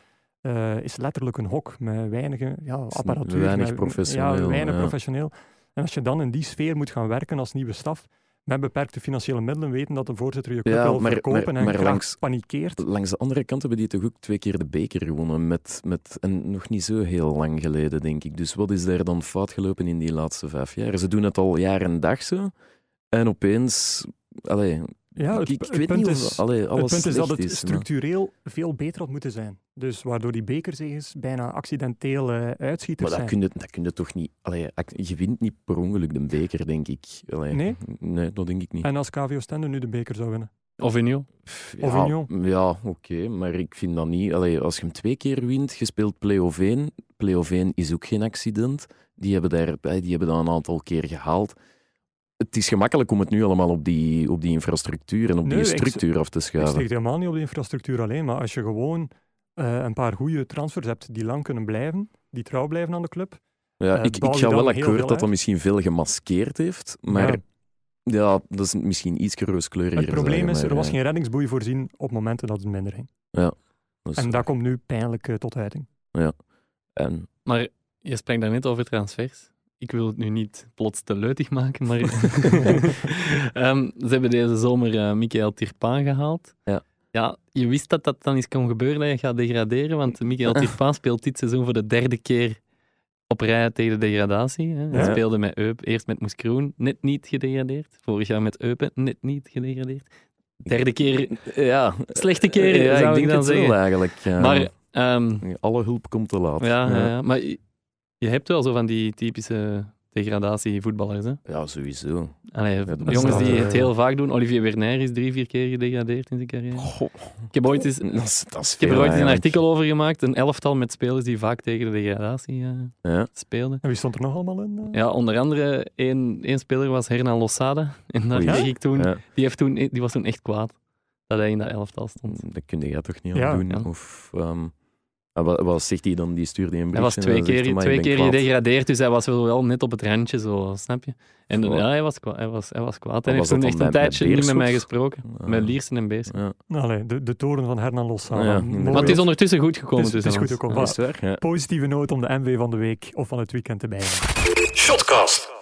eh, is letterlijk een hok met weinige ja, apparatuur. weinig met- professioneel, Ja, weinig ja. professioneel. En als je dan in die sfeer moet gaan werken als nieuwe staf, met beperkte financiële middelen, weten dat de voorzitter je club Ja, wil maar- verkopen maar- en maar langs- panikeert. langs de andere kant hebben die toch ook twee keer de beker gewonnen. Met, met, en nog niet zo heel lang geleden, denk ik. Dus wat is daar dan fout gelopen in die laatste vijf jaar? Ze doen het al jaar en dag zo. En opeens... Allee, Ja, het, ik, weet punt niet is, of allee, het alles punt is dat het is, maar- structureel veel beter had moeten zijn. Dus waardoor die bekerzegens bijna accidenteel eh uitschieters Maar dat kun, je, dat kun je toch niet... Allee, je wint niet per ongeluk de beker, denk ik. Allee, Nee? Nee, dat denk ik niet. En als KVO Stende nu de beker zou winnen? Of Of ja, Union. Ja, oké, maar ik vind dat niet... Allee, als je hem twee keer wint, je speelt play-off 1. Play-off 1 is ook geen accident. Die hebben, daar, die hebben dat een aantal keer gehaald. Het is gemakkelijk om het nu allemaal op die, op die infrastructuur en op Nee, die ik- structuur af te Ik schuiven. steek helemaal niet op de infrastructuur alleen, maar als je gewoon eh, een paar goede transfers hebt die lang kunnen blijven, die trouw blijven aan de club. Ja, eh, ik, ik ga wel akkoord dat dat misschien veel gemaskeerd heeft, maar Ja. ja, dat is misschien iets rooskleuriger. Het probleem is, er was geen reddingsboei voorzien op momenten dat het minder ging. dat is En waar. dat komt nu pijnlijk eh, tot uiting. En, Maar je sprak daarnet over transfers. Ik wil het nu niet plots te leutig maken, maar <laughs> <laughs> Ehm, ze hebben deze zomer eh Michael Tirpaan gehaald. Ja. Ja, je wist dat dat dan eens kon gebeuren, dat je gaat degraderen, want Michael <laughs> Tirpaan speelt dit seizoen voor de derde keer op rij tegen de degradatie. Hè. Hij Ja. speelde met Eupen, eerst met Moes Kroen, net niet gedegradeerd. Vorig jaar met Eupen, net niet gedegradeerd. Derde keer, ja, slechte keer, ja, zou ik denk dan zeggen. eigenlijk. ja. Maar ehm, Alle hulp komt te laat. ja, maar je, hebt wel zo van die typische degradatievoetballers. Hè? Ja, sowieso. Allee, dat jongens die het heel vaak doen. Olivier Werner is drie, vier keer gedegradeerd in zijn carrière. Ik heb ooit eens, <laughs> Dat is, dat is ik heb er ooit eens een artikel over gemaakt. Een elftal met spelers die vaak tegen de degradatie eh, Ja. speelden. En wie stond er nog allemaal in? eh? Ja, onder andere één, één speler was Hernan Losada. En daar kreeg ik toen, Ja, die, heeft toen, die was toen echt kwaad dat hij in dat elftal stond. dat kun je toch niet Ja. aan doen? Ja. Of, ehm, ah, wat, wat zegt hij dan? Die stuurde een Hij was twee keer, hij, twee "Maar ik ben keer kwaad." gedegradeerd, dus hij was wel, wel net op het randje, zo, snap je? En ja, hij was, kwa- hij was, hij was kwaad. Hij Was heeft echt een tijdje niet met mij gesproken. Ah. Met Liersen en Bees. Ja. Allee, de, de toren van Hernan. Ja, inderdaad. Maar het is ondertussen goed gekomen Het is- het is tussen goed gekomen. Positieve noot om de MV van de week of van het weekend te bijhouden. Shotcast.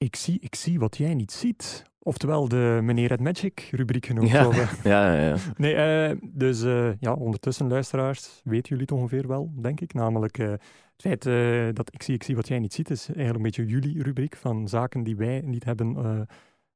Ik zie, ik zie wat jij niet ziet. Oftewel de meneer het Magic rubriek genoemd. Ja. <laughs> Ja, ja, ja. Nee, eh, dus eh, ja, ondertussen, luisteraars, weten jullie het ongeveer wel, denk ik. Namelijk eh, het feit dat ik zie, ik zie wat jij niet ziet, is eigenlijk een beetje jullie rubriek van zaken die wij niet hebben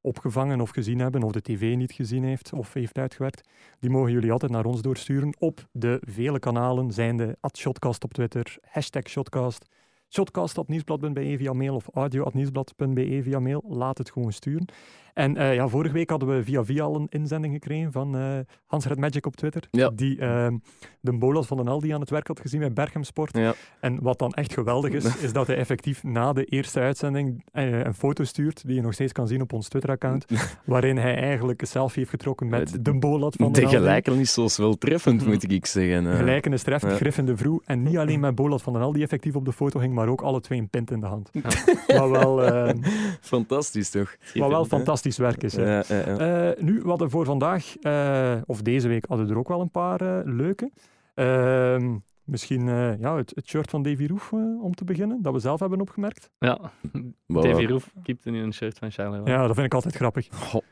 opgevangen of gezien hebben, of de tv niet gezien heeft of heeft uitgewerkt. Die mogen jullie altijd naar ons doorsturen op de vele kanalen, zijnde @shotcast op Twitter, hashtag Shotcast, shotcast.nieuwsblad.be via mail of audio.nieuwsblad.be via mail. Laat het gewoon sturen. En eh, ja, vorige week hadden we via via al een inzending gekregen van eh Hans Red Magic op Twitter, Ja. die ehm, de Bolas van den Aldi aan het werk had gezien bij Berchem Sport. Ja. En wat dan echt geweldig is, is dat hij effectief na de eerste uitzending eh, een foto stuurt, die je nog steeds kan zien op ons Twitter-account, <laughs> waarin hij eigenlijk een selfie heeft getrokken met de- Bolat van den De Aldi. gelijkenis was wel treffend, moet ik zeggen. Gelijkenis treft, Ja. Griff in de Vroe. En niet alleen met Bolat van den Aldi effectief op de foto ging, maar ook alle twee een pint in de hand. <laughs> Wat wel, eh, Fantastisch, toch? wat wel fantastisch werk is. hè. Ja, ja, ja. Eh, nu, wat er voor vandaag, eh, of deze week, hadden we er ook wel een paar eh, leuke. Ehm, misschien eh, ja, het, het shirt van Davy Roef eh, om te beginnen, dat we zelf hebben opgemerkt. Ja, Davy Roef keepte nu een shirt van Charleroi. Ja, dat vind ik altijd grappig. goh,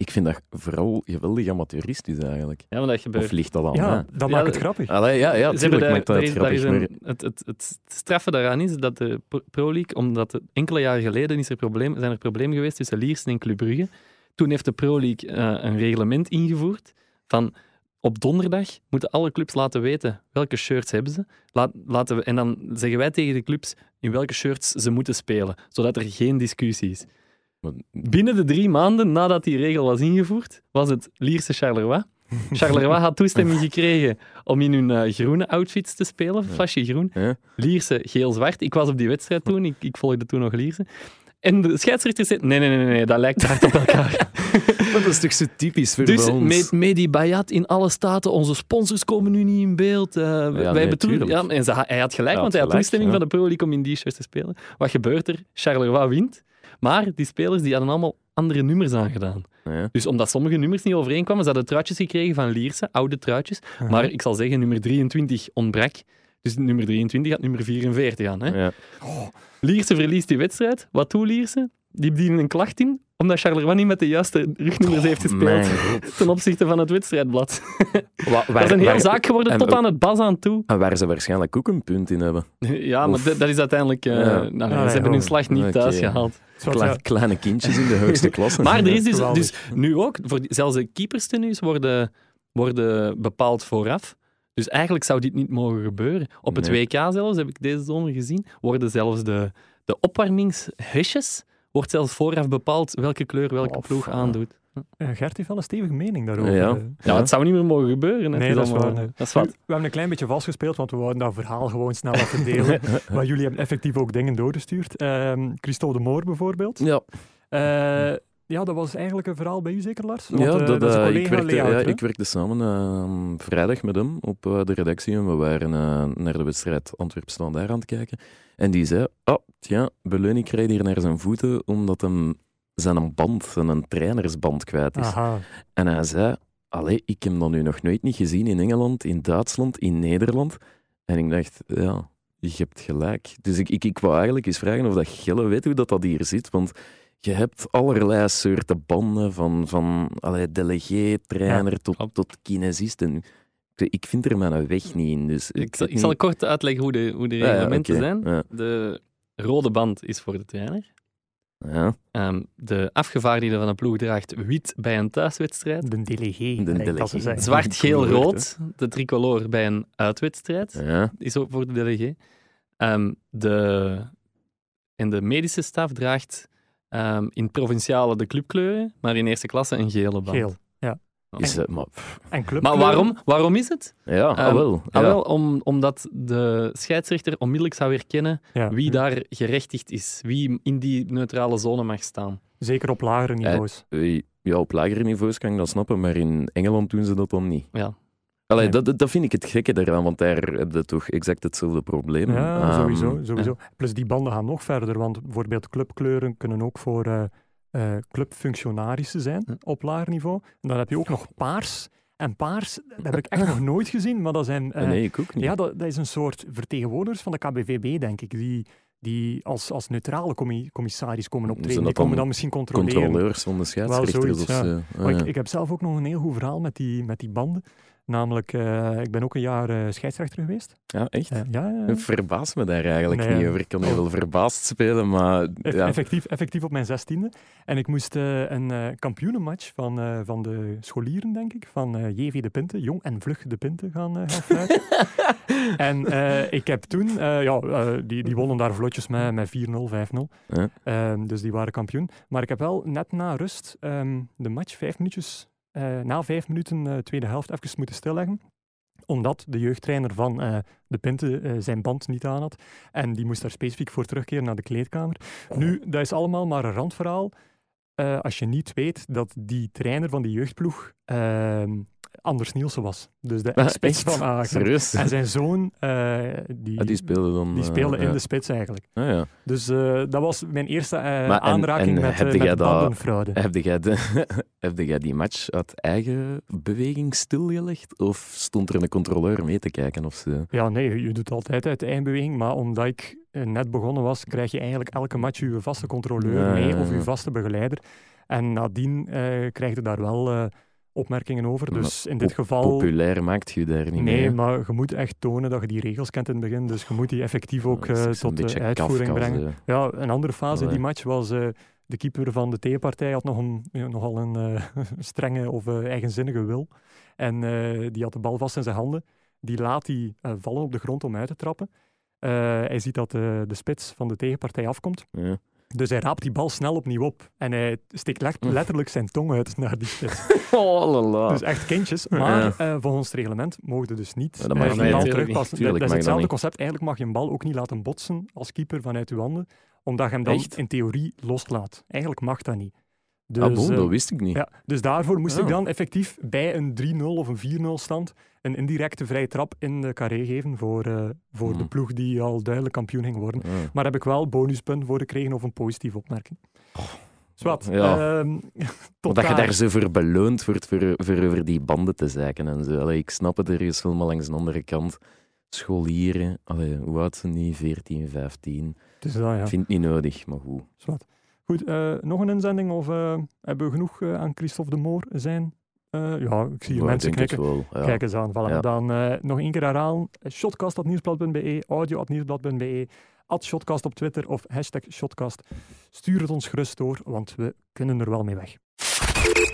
ik vind dat vooral geweldig amateuristisch eigenlijk. Ja, maar dat gebeurt. Of ligt dat aan Ja, dat Ja, maakt het grappig. Allee, ja, ja, tuurlijk daar- maakt dat is- grappig. is maar- een- het, het, het straffe daaraan is dat de Pro- Pro League, omdat het enkele jaren geleden is er probleem, zijn er problemen geweest tussen Liersen en Club Brugge. Toen heeft de Pro League eh, een reglement ingevoerd van op donderdag moeten alle clubs laten weten welke shirts hebben ze. Laat, laten we, en dan zeggen wij tegen de clubs in welke shirts ze moeten spelen, zodat er geen discussie is. Binnen de drie maanden nadat die regel was ingevoerd, was het Lierse Charleroi. <laughs> Charleroi had toestemming gekregen om in hun eh, groene outfits te spelen, flasje groen. Lierse geel-zwart. Ik was op die wedstrijd toen, ik, ik volgde toen nog Lierse. En de scheidsrechter zei, nee, nee, nee, nee, dat lijkt hard op elkaar. <laughs> Dat is toch zo typisch voor dus ons? met Medi Bayat in alle staten, onze sponsors komen nu niet in beeld. eh, wij nee, ja, en ze, hij had gelijk, want hij had toestemming ja. van de Pro League om in die shirts te spelen. Wat gebeurt er? Charleroi wint. Maar die spelers die hadden allemaal andere nummers aangedaan. Ja. Dus omdat sommige nummers niet overeenkwamen, ze hadden truitjes gekregen van Lierse, oude truitjes. Maar ik zal zeggen, nummer 23 ontbrak. Dus nummer 23 had nummer 44 aan. Hè? Ja. Lierse verliest die wedstrijd. Wat doet Lierse? Die dienen een klacht in, omdat Charleroi niet met de juiste rugnummers heeft gespeeld <laughs> ten opzichte van het wedstrijdblad. Wa- dat is een hele zaak geworden en tot aan het bas aan toe. En waar ze waarschijnlijk ook een punt in hebben. <laughs> Ja, maar Of- dat, dat is uiteindelijk... eh, Ja. nou, Ja, ze hebben hun ja. slag niet thuis gehaald. Kleine kindjes in de hoogste <laughs> klasse. Maar er is dus, dus nu ook, voor die- zelfs de keeperstenues worden, worden bepaald vooraf. Dus eigenlijk zou dit niet mogen gebeuren. Op het Nee. WK zelfs, heb ik deze zomer gezien, worden zelfs de, de opwarmingshesjes wordt zelfs vooraf bepaald welke kleur welke Of, ploeg eh, aandoet. eh, Gert heeft wel een stevige mening daarover. Ja. eh. Ja, het zou niet meer mogen gebeuren. Nee, Het dat is allemaal- waar, nee. Dat is wat. We hebben een klein beetje vastgespeeld, want we wouden dat verhaal gewoon snel even delen. <laughs> maar jullie hebben effectief ook dingen doorgestuurd. Ehm Christophe de Moor bijvoorbeeld. Ja, Eh, ja, dat was eigenlijk een verhaal bij u zeker, Lars? Want, ja, eh, dat, is een eh, ik, werkte, layout, ja, ik werkte samen eh, vrijdag met hem op eh, de redactie en we waren naar de wedstrijd Antwerp Standaard aan het kijken. En die zei, oh, tja, Beleuning krijgt hier naar zijn voeten omdat hem zijn band, zijn trainersband kwijt is. Aha. En hij zei, allee, ik heb dat nu nog nooit niet gezien in Engeland, in Duitsland, in Nederland. En ik dacht, ja, je hebt gelijk. Dus ik, ik, ik wou eigenlijk eens vragen of dat Gelle weet hoe dat, dat hier zit, want je hebt allerlei soorten banden, van, van allee, delegé, trainer tot, tot kinesist. En ik, ik vind er mijn weg niet in. Dus Ik zal, ik zal kort uitleggen hoe de, hoe de ja, reglementen oké. zijn. Ja. De rode band is voor de trainer. Ja, Ehm, de afgevaardigde van een ploeg draagt wit bij een thuiswedstrijd. De delegé. De delegé. Zwart, geel, rood. De tricolore bij een uitwedstrijd. ja. Is ook voor de delegé. Ehm, de, en de medische staf draagt ehm, in provinciale de clubkleuren, maar in eerste klasse een gele band. Geel. Is, eh, maar, pff, En Maar waarom, waarom is het? ja, ah, Ehm, wel. Ah, ja. wel, om, omdat de scheidsrechter onmiddellijk zou herkennen Ja. wie daar gerechtigd is, wie in die neutrale zone mag staan. Zeker op lagere niveaus. Eh, Ja, op lagere niveaus kan ik dat snappen, maar in Engeland doen ze dat dan niet. Ja. Allee, Nee. dat, dat- vind ik het gekke daaraan, want daar heb je toch exact hetzelfde probleem. Ja, Ehm, sowieso. sowieso. Plus die banden gaan nog verder, want bijvoorbeeld clubkleuren kunnen ook voor eh, eh, clubfunctionarissen zijn Ja. op lager niveau. En dan heb je ook nog paars. En paars, dat heb ik echt nog nooit gezien, maar dat zijn... eh, nee, ik ook niet. Ja, dat, dat is een soort vertegenwoordigers van de KBVB, denk ik, die, die als, als neutrale commi- commissaris komen optreden. Die komen dan dan misschien controleren. Controleurs van de scheidsrechters zoiets, of ja. zo. Ik, ik heb zelf ook nog een heel goed verhaal met die, met die banden. Namelijk, eh, ik ben ook een jaar eh, scheidsrechter geweest. Ja, echt? Eh, ja, verbaas me daar eigenlijk Nee, niet over. Ik kan hier Oh. wel verbaasd spelen, maar Eff- ja. Effectief, effectief op mijn zestiende. En ik moest een kampioenenmatch van, van de scholieren, denk ik, van JV De Pinte, Jong en Vlug De Pinte, gaan, gaan <laughs> en ik heb toen, ja, die, die wonnen daar vlotjes met, met 4-0, 5-0. Ja. Ehm, dus die waren kampioen. Maar ik heb wel net na rust ehm, de match vijf minuutjes, eh, na vijf minuten eh, tweede helft even moeten stilleggen omdat de jeugdtrainer van eh, de Pinte zijn band niet aan had. En die moest daar specifiek voor terugkeren naar de kleedkamer. Nu, dat is allemaal maar een randverhaal. Eh, als je niet weet dat die trainer van die jeugdploeg ehm, Anders Nielsen was. Dus de Ah, spits van Ajax. En zijn zoon, eh, die, Ah, die speelde dan... die eh, speelde in ja. de spits eigenlijk. Ah, ja. Dus eh, dat was mijn eerste Maar aanraking en met, dat- bandenfraude. Heb jij, de, <laughs> heb jij die match uit eigen beweging stilgelegd? Of stond er een controleur mee te kijken? Of? Ja, nee, je doet altijd uit de eindbeweging, maar omdat ik net begonnen was, krijg je eigenlijk elke match je vaste controleur mee of je vaste begeleider. En nadien krijg je daar wel opmerkingen over. Maar Dus in dit geval... Populair maakt je daar niet Nee, mee. maar je moet echt tonen dat je die regels kent in het begin. Dus je moet die effectief ook eh, tot de uitvoering brengen. zo. Ja, een andere fase in die match was eh, de keeper van de tegenpartij had nog een, ja, nogal een eh, <laughs> strenge of eh, eigenzinnige wil. En eh, die had de bal vast in zijn handen. Die laat hij eh, vallen op de grond om uit te trappen. Eh, hij ziet dat eh, de spits van de tegenpartij afkomt. Ja. Dus hij raapt die bal snel opnieuw op. En hij steekt le- Hm. letterlijk zijn tong uit naar die spits. <laughs> Oh. Dus echt kindjes. Maar eh, volgens het reglement mogen je dus niet Ja, dat eh, die bal terugpassen. Tuurlijk dat is hetzelfde concept. Eigenlijk mag je een bal ook niet laten botsen als keeper vanuit je handen, omdat je hem dan Echt? in theorie loslaat. Eigenlijk mag dat niet. Dus, ah, bon, eh, dat wist ik niet. ja, dus daarvoor moest ik Ah. dan effectief bij een 3-0 of een 4-0 stand een indirecte vrije trap in de carré geven voor, eh, voor de Hmm. ploeg die al duidelijk kampioen ging worden. Ah. Maar heb ik wel bonuspunt voor gekregen of een positieve opmerking. Zwat. Ja. ehm, <laughs> tot Dat je daar. zo voor beloond wordt voor, voor over die banden te zeiken en zo. Allee, ik snap het ergens wel, maar langs de andere kant. Scholieren, allee, hoe oud zijn die? 14, 15. Dus dat, ja. Ik vind het niet nodig, maar goed. Zwat. Goed, eh, nog een inzending of eh, hebben we genoeg aan Christophe de Moor zijn? Eh, ja, ik zie Ja, ik mensen knikken. wel. Ja. Kijk eens aan. Voilà. Ja. Dan eh, nog één keer herhalen. Shotcast.nieuwsblad.be, audio.nieuwsblad.be, at Shotcast op Twitter of hashtag Shotcast. Stuur het ons gerust door, want we kunnen er wel mee weg.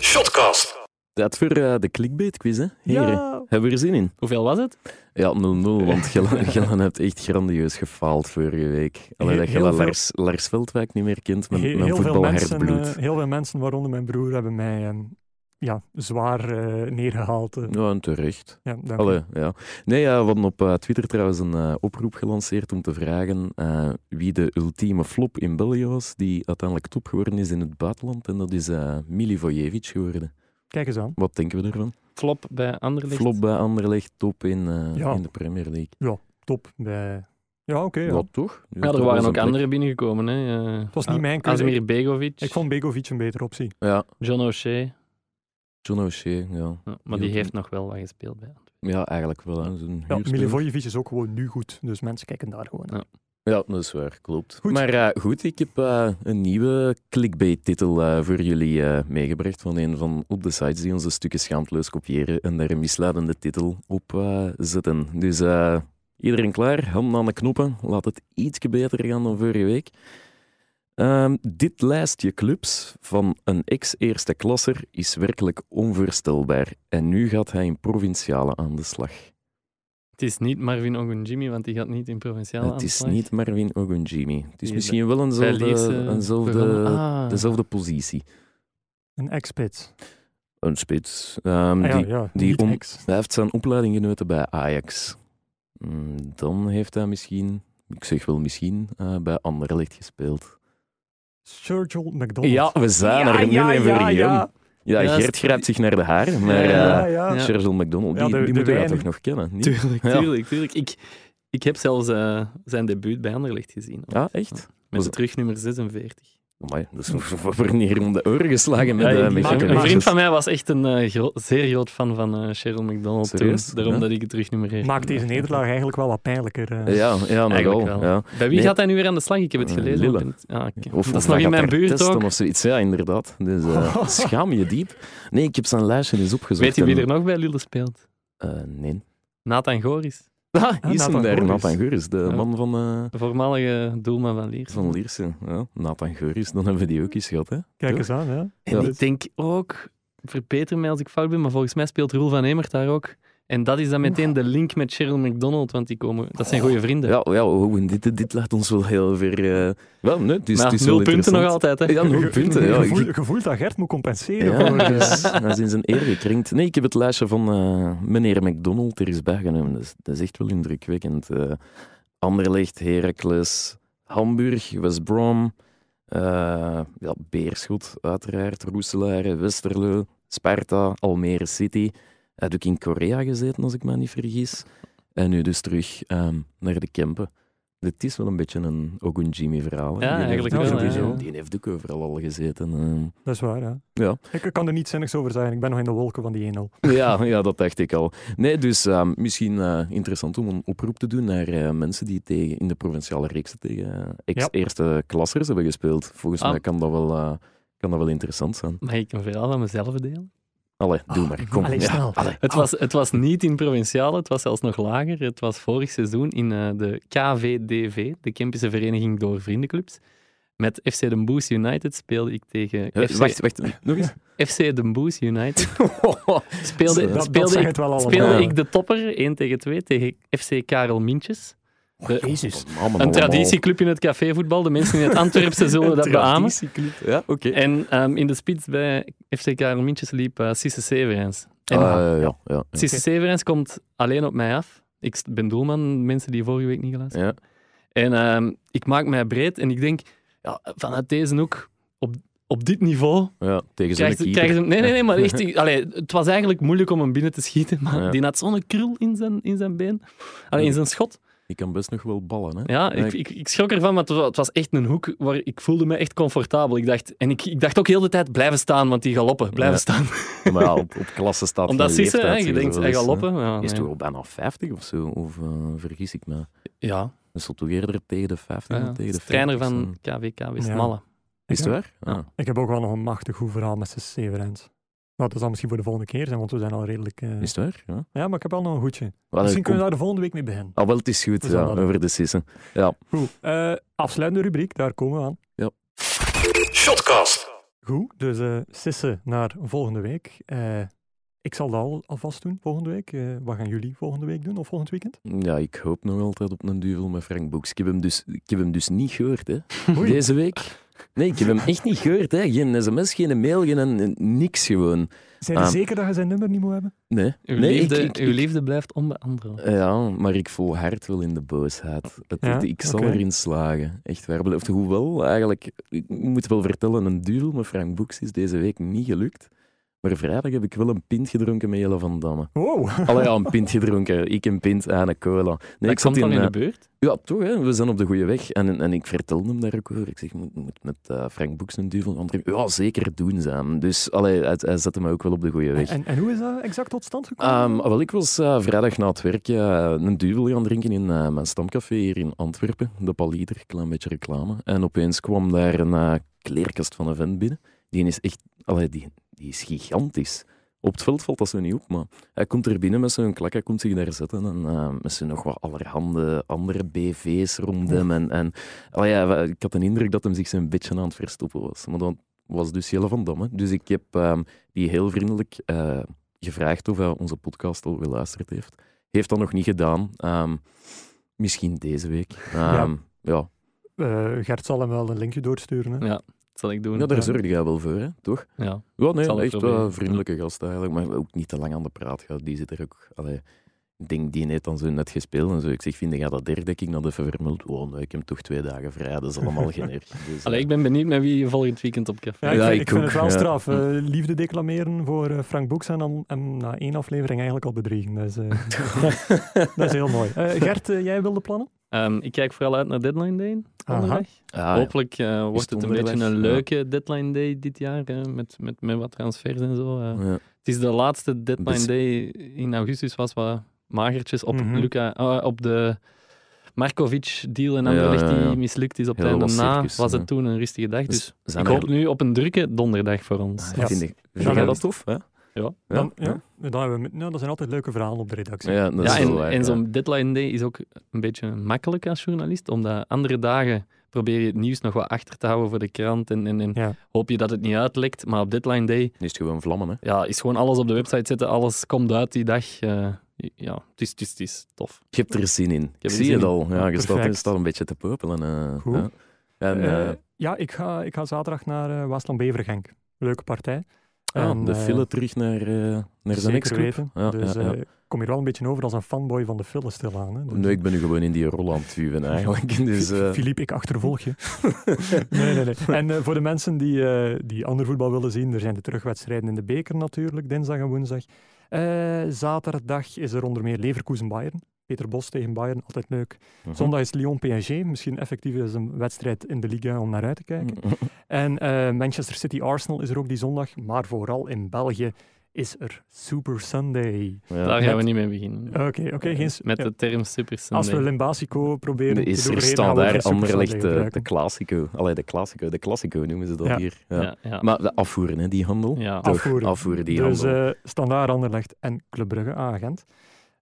Shotcast. Tijd voor eh, de clickbait quiz, hè? Heren, Ja! hebben we er zin in? Hoeveel was het? Ja, 0-0, want <laughs> Gillen hebt echt grandieus gefaald vorige week. Allee, Heel- dat veel- Lars, Lars Veldwijk niet meer kent, met, He- met heel, veel mensen, voetbalherbloed. eh, heel veel mensen, waaronder mijn broer, hebben mij ehm, ja, zwaar eh, neergehaald. eh. Ja, en terecht. Ja, dank u. Allee, ja. Nee, ja, we hadden op eh, Twitter trouwens een eh, oproep gelanceerd om te vragen eh, wie de ultieme flop in België was, die uiteindelijk top geworden is in het buitenland. En dat is eh Milivojevic geworden. Kijk eens aan. Wat denken we ervan? Flop bij Anderlecht. Flop bij Anderlecht, top in, eh, Ja. in de Premier League. Top. Bij... Ja, oké. ja. Wat toch? Ja, er waren ook anderen binnengekomen. Hè. Eh, Het was niet mijn keuze. Asmir Begovic, Ik vond Begovic een betere optie. Ja, John O'Shea. John O'Shea, ja. Ja, maar die heeft nog wel wat gespeeld bij Antwerpen. Ja, eigenlijk wel. Hè. Zo'n Ja, huurspeler. Milivojevic is ook gewoon nu goed, dus mensen kijken daar gewoon naar. Ja. Ja, dat is waar, klopt. Goed. Maar eh, goed, ik heb eh, een nieuwe clickbait-titel eh, voor jullie eh, meegebracht van een van op de sites die onze stukken schaamteloos kopiëren en daar een misleidende titel op eh, zetten. Dus eh, iedereen klaar? Handen aan de knoppen. Laat het ietsje beter gaan dan vorige week. Ehm, dit lijstje clubs van een ex-eerste klasser is werkelijk onvoorstelbaar. En nu gaat hij in provinciale aan de slag. Het is niet Marvin Ogunjimi, want die gaat niet in provinciale Het is niet Marvin Ogunjimi. Het is Die misschien wel eenzelfde. Ah. dezelfde positie. Een ex-spits. Een spits. Ehm, Ah, ja, die, ja, die om- hij heeft zijn opleiding genoten bij Ajax. Mm, Dan heeft hij misschien, ik zeg wel misschien, eh, bij Anderlecht gespeeld. Sergio McDonald. Ja, we zijn Ja, er nu ja, een voor ja, ja. Ja, Juist. Gert grijpt zich naar de haren, maar Ja, Ja, eh ja. Sergio McDonald, Ja, die, de- die de moet je weinig- toch nog kennen? Niet? Tuurlijk, Ja. tuurlijk, tuurlijk. Ik, ik heb zelfs eh, zijn debuut bij Anderlecht gezien. Ja, echt? Met Was- de terugnummer 46. Amai, dat is <laughs> voor neer om de oren geslagen met, Ja, eh, met maar- een maar- vriend van mij was echt een eh, gro- zeer groot fan van eh Cheryl McDonald toen. Daarom Ja? dat ik het terugnummer Maakt deze nederlaag eigenlijk wel wat pijnlijker. Ja, ja nogal. wel. Ja. Bij wie Nee. gaat hij nu weer aan de slag? Ik heb het Eh, gelezen. Ah. Of, dat is nog in mijn buurt testen ook. Of zoiets. Ja, inderdaad. Dus <laughs> schaam je diep. Nee, ik heb zijn lijstje eens opgezocht. Weet je wie en- er nog bij Lille speelt? Eh, nee. Nathan Goris, Ah, is Nathan hem daar, Goris. Nathan Geuris, de Ja. man van, eh, de voormalige doelman van Liers. van Lierse. Ja, Nathan Geuris, dan hebben we die ook eens gehad. Hè? Kijk Toch? eens aan, ja. En Ja. ik denk ook, verbeter mij als ik fout ben, maar volgens mij speelt Roel van Emert daar ook. En dat is dan meteen de link met Cheryl McDonald, want die komen, dat zijn goede vrienden. Ja, ja oh, dit, dit laat ons wel heel ver... eh, wel, nee, het is, maar het is nul wel punten nog altijd. Hè? Ja, nul punten. Ja, Gevoel, gevoel dat Gert moet compenseren. Ja, voor, eh, dus, hij is in zijn eer gekrenkt. Nee, ik heb het lijstje van eh, meneer McDonald er eens bijgenomen. Dat is, dat is echt wel indrukwekkend. Eh Anderlecht, Heracles, Hamburg, West Brom, eh, ja, Beerschot uiteraard, Roeselare, Westerlo, Sparta, Almere City. Hij had ook in Korea gezeten, als ik me niet vergis. En nu dus terug ehm, naar de Kempen. Het is wel een beetje een Ogunjimi-verhaal. Ja, Die eigenlijk heeft, wel, sowieso. ja. Die heeft ook overal al gezeten. ehm. Dat is waar, ja. Ja. Ik kan er niet zinnigs over zijn. Ik ben nog in de wolken van die 1-0. <laughs> Ja, ja, dat dacht ik al. Nee, dus ehm, misschien eh, interessant om een oproep te doen naar eh, mensen die tegen, in de provinciale reeksen tegen eh, ex-eerste klassers hebben gespeeld. Volgens Ah. mij kan dat, wel, eh, kan dat wel interessant zijn. Mag ik een verhaal van mezelf delen? Allee, doe Ah, maar. Kom. allee, Ja, snel. allee. Het, was, het was niet in provinciale, het was zelfs nog lager. Het was vorig seizoen in eh, de KVDV, de Kempische Vereniging door Vriendenclubs. Met FC Den Bosch United speelde ik tegen Eh, FC, Wacht, wacht, nog eens. <laughs> FC Den Bosch United. Speelde, <laughs> Speelde, Dat, dat speelde, ik, het wel allemaal. speelde Ja. ik de topper 1 tegen 2 tegen FC Karel Mintjes. De- Jezus. een traditieclub in het cafévoetbal. De mensen in het Antwerpse <laughs> zullen dat beamen. Ja, oké. En ehm, in de spits bij FC Karel Mintjes liep uh, Sisse Severijns. En Ah, ja, ja, ja. Sisse Severijns komt alleen op mij af. Ik ben doelman, mensen die vorige week niet geluisterd ja. En ehm, ik maak mij breed en ik denk, ja, vanuit deze hoek, op, op dit niveau, ja, tegen zo'n krijgen ze, keeper. ze... Nee, nee, nee, maar <laughs> echt, ik- allee, het was eigenlijk moeilijk om hem binnen te schieten, maar Ja. die had zo'n krul in zijn, in zijn been, allee, in zijn schot. Die kan best nog wel ballen, hè? Ja, ik, ik, ik schrok ervan, maar het was, het was echt een hoek waar ik voelde me echt comfortabel. Ik dacht, en ik, ik dacht ook heel de tijd, blijven staan, want die galoppen, blijven Ja. staan. <laughs> Maar ja, op, op klasse staat Omdat Sisse, hè, je denkt, hij galoppen. Ja, Is nee. toch al bijna 50 of zo? Of eh, vergis ik me? ja, Is dat toch eerder tegen de 50 ja, dan tegen de trainer 50 van zijn? KVK Westmalle. Is het waar? Ja. Ah. Ik heb ook wel nog een machtig goed verhaal met z'n Severijns. Nou, dat zal misschien voor de volgende keer zijn, want we zijn al redelijk... eh, Is het waar? Ja. Ja, maar ik heb wel nog een goedje. Misschien kunnen we daar de volgende week mee beginnen. Ah, wel, het is goed, ja, over de sissen. Ja. Goed. eh, afsluitende rubriek, daar komen we aan. Shotcast. Goed, dus eh sissen naar volgende week. Eh, ik zal dat al, alvast doen volgende week. Eh, wat gaan jullie volgende week doen of volgend weekend? ja, ik hoop nog altijd op een duvel met Frank Boeks. Ik heb hem dus, ik heb hem dus niet gehoord, hè. Oei. Deze week. Nee, ik heb hem echt niet gehoord, hè. Geen sms, geen mail, geen niks gewoon. Zijn je Ah. zeker dat je zijn nummer niet moet hebben? Nee. Uw, nee, liefde, ik, ik, uw liefde blijft onbeantwoord. Ja, maar ik voel hard wel in de boosheid. Het, Ja? ik zal erin slagen. Echt waar. Belooft. Hoewel, eigenlijk, ik moet wel vertellen, een duel met Frank Boeks is deze week niet gelukt. Maar vrijdag heb ik wel een pint gedronken met Jelle van Damme. Wow. Allee, ja, een pint gedronken. Ik een pint en een cola. Nee, dat ik zat in eh, de beurt. Ja, toch, hè. we zijn op de goede weg. En, en ik vertelde hem daar ook over. Ik zeg, moet, moet met eh, Frank Boeks een duvel. André, ja, zeker doen, Sam. Dus allee, hij, hij zette me ook wel op de goede weg. En, en hoe is dat exact tot stand gekomen? Ehm, wel, ik was eh, vrijdag na het werk een duvel gaan drinken in eh, mijn stamcafé hier in Antwerpen, de Palieder, klein beetje reclame. En opeens kwam daar een eh, kleerkast van een vent binnen. Die is echt, allee, die, die is gigantisch. Op het veld valt dat zo niet op, maar hij komt er binnen met zo'n klak, hij komt zich daar zetten en eh, met zo'n nog wat allerhande andere BV's rond hem. En, en allee, ja, ik had de indruk dat hem zich zo'n beetje aan het verstoppen was. Maar dat was dus Jelle van Damme. Dus ik heb ehm, die heel vriendelijk eh, gevraagd of hij onze podcast al geluisterd heeft. Heeft dat nog niet gedaan. Ehm, misschien deze week. Ehm, ja. Eh, Gert zal hem wel een linkje doorsturen. Hè? Ja, zal ik doen. Ja, daar Ja. zorg jij wel voor, hè? toch? Ja. Ja, nee, ik echt wel vriendelijke gast eigenlijk. Maar ook niet te lang aan de praat gaat. Die zit er ook... Allee, ik denk, die heeft dan zo net gespeeld en zo. Ik zeg, vind je dat derdekking dat even vermeld? Oh, nee, ik heb toch twee dagen vrij. Dat is allemaal geen erg. <laughs> Dus, Allee, eh, ik ben benieuwd met wie je volgend weekend op café. Ja, ik Ja, ik ik vind ook, het wel ja. straf. eh, liefde declameren voor eh, Frank Boeks en dan na één aflevering eigenlijk al bedriegen. Dat is, eh, <laughs> <laughs> dat is heel mooi. Eh, Gert, jij wilde plannen? Ehm, ik kijk vooral uit naar Deadline Day. Ah. Hopelijk eh, wordt het een beetje een ja. leuke Deadline Day dit jaar, hè, met, met, met wat transfers en zo. eh. Ja. Het is de laatste Deadline Dus- Day in augustus, was wat magertjes op, Mhm. Luca, op de Markovic-deal en Anderlecht ja, ja. die mislukt is op het einde na, circus, was ja. het toen een rustige dag. Dus zijn ik er- hoop nu op een drukke donderdag voor ons. Ah, Ja. Vind, ik, vind dat tof? Hè? Ja. Dan, ja. Dan hebben we, nou, dat zijn altijd leuke verhalen op de redactie. Ja, dat ja, is en, wel waar, en ja. zo'n deadline day is ook een beetje makkelijk als journalist, omdat andere dagen probeer je het nieuws nog wat achter te houden voor de krant en, en, en Ja. hoop je dat het niet uitlekt. Maar op deadline day Nu is het gewoon vlammen, hè. ja, is gewoon alles op de website zetten, alles komt uit die dag. eh, ja, het is, het, is, het is tof. Je hebt er zin in. Ik er zie zin het in. al. Ja, je staat, je Perfect. staat een beetje te popelen. eh, Goed. ja. En, Eh, ja, ik ga, ik ga zaterdag naar eh Waasland Bevergenk. Leuke partij. Ah, En, de eh, file terug naar, eh naar Zeker ex-club. weten. Ja, dus ja, ja. eh, ik kom hier wel een beetje over als een fanboy van de file stilaan. Hè. Dus, Nee, ik ben nu gewoon in die rol aan het eigenlijk. Dus, Filip, ik achtervolg je. <laughs> nee, nee, nee. En voor de mensen die, die ander voetbal willen zien, er zijn de terugwedstrijden in de beker natuurlijk, dinsdag en woensdag. Zaterdag is er onder meer Leverkusen-Bayern. Peter Bos tegen Bayern, altijd leuk. mhm. Zondag is Lyon-PSG, misschien effectief is een wedstrijd in de Liga om naar uit te kijken. <laughs> En eh, Manchester City-Arsenal is er ook die zondag, maar vooral in België is er Super Sunday. Ja. Daar gaan we niet mee beginnen. Oké, oké. geen s- Met de term Super Als we Sunday. Limbasico proberen is te er doorheen, staan gaan we daar geen Super Anderlecht Sunday de, de. Classico. Allee, de Classico. De Classico noemen ze dat Ja. hier. Ja. Ja, ja. Maar de afvoeren, hè, die handel. Ja. Toch, Afvoeren. afvoeren die dus handel. eh Standaard Anderlecht en Club Brugge agent.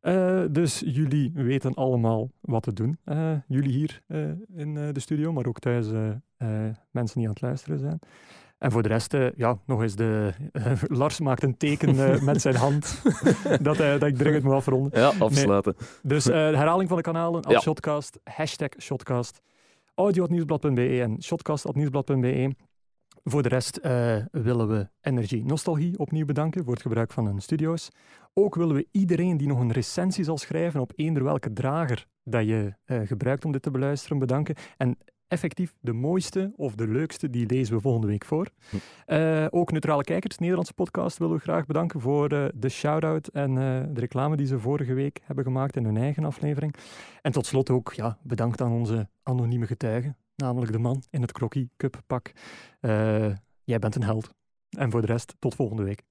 Eh, dus jullie weten allemaal wat te doen. Eh, jullie hier eh, in eh, de studio, maar ook thuis mensen die aan het luisteren zijn. En voor de rest, eh, ja, nog eens de... <laughs> Lars maakt een teken eh, <laughs> met zijn hand <laughs> dat, hij dat ik dringend moet afronden. ja, afsluiten. Dus eh, de herhaling van de kanalen, Ja. Shotcast, hashtag Shotcast, audio.nieuwsblad.be en shotcast.nieuwsblad.be. Voor de rest eh, willen we Energy Nostalgie opnieuw bedanken voor het gebruik van hun studio's. Ook willen we iedereen die nog een recensie zal schrijven op eender welke drager dat je eh, gebruikt om dit te beluisteren bedanken. En effectief de mooiste of de leukste, die lezen we volgende week voor. Hm. Eh, ook Neutrale Kijkers, Nederlandse podcast, willen we graag bedanken voor de shout-out en de reclame die ze vorige week hebben gemaakt in hun eigen aflevering. En tot slot ook ja, bedankt aan onze anonieme getuige, namelijk de man in het Crocky Cup pak. Eh, jij bent een held. En voor de rest, tot volgende week.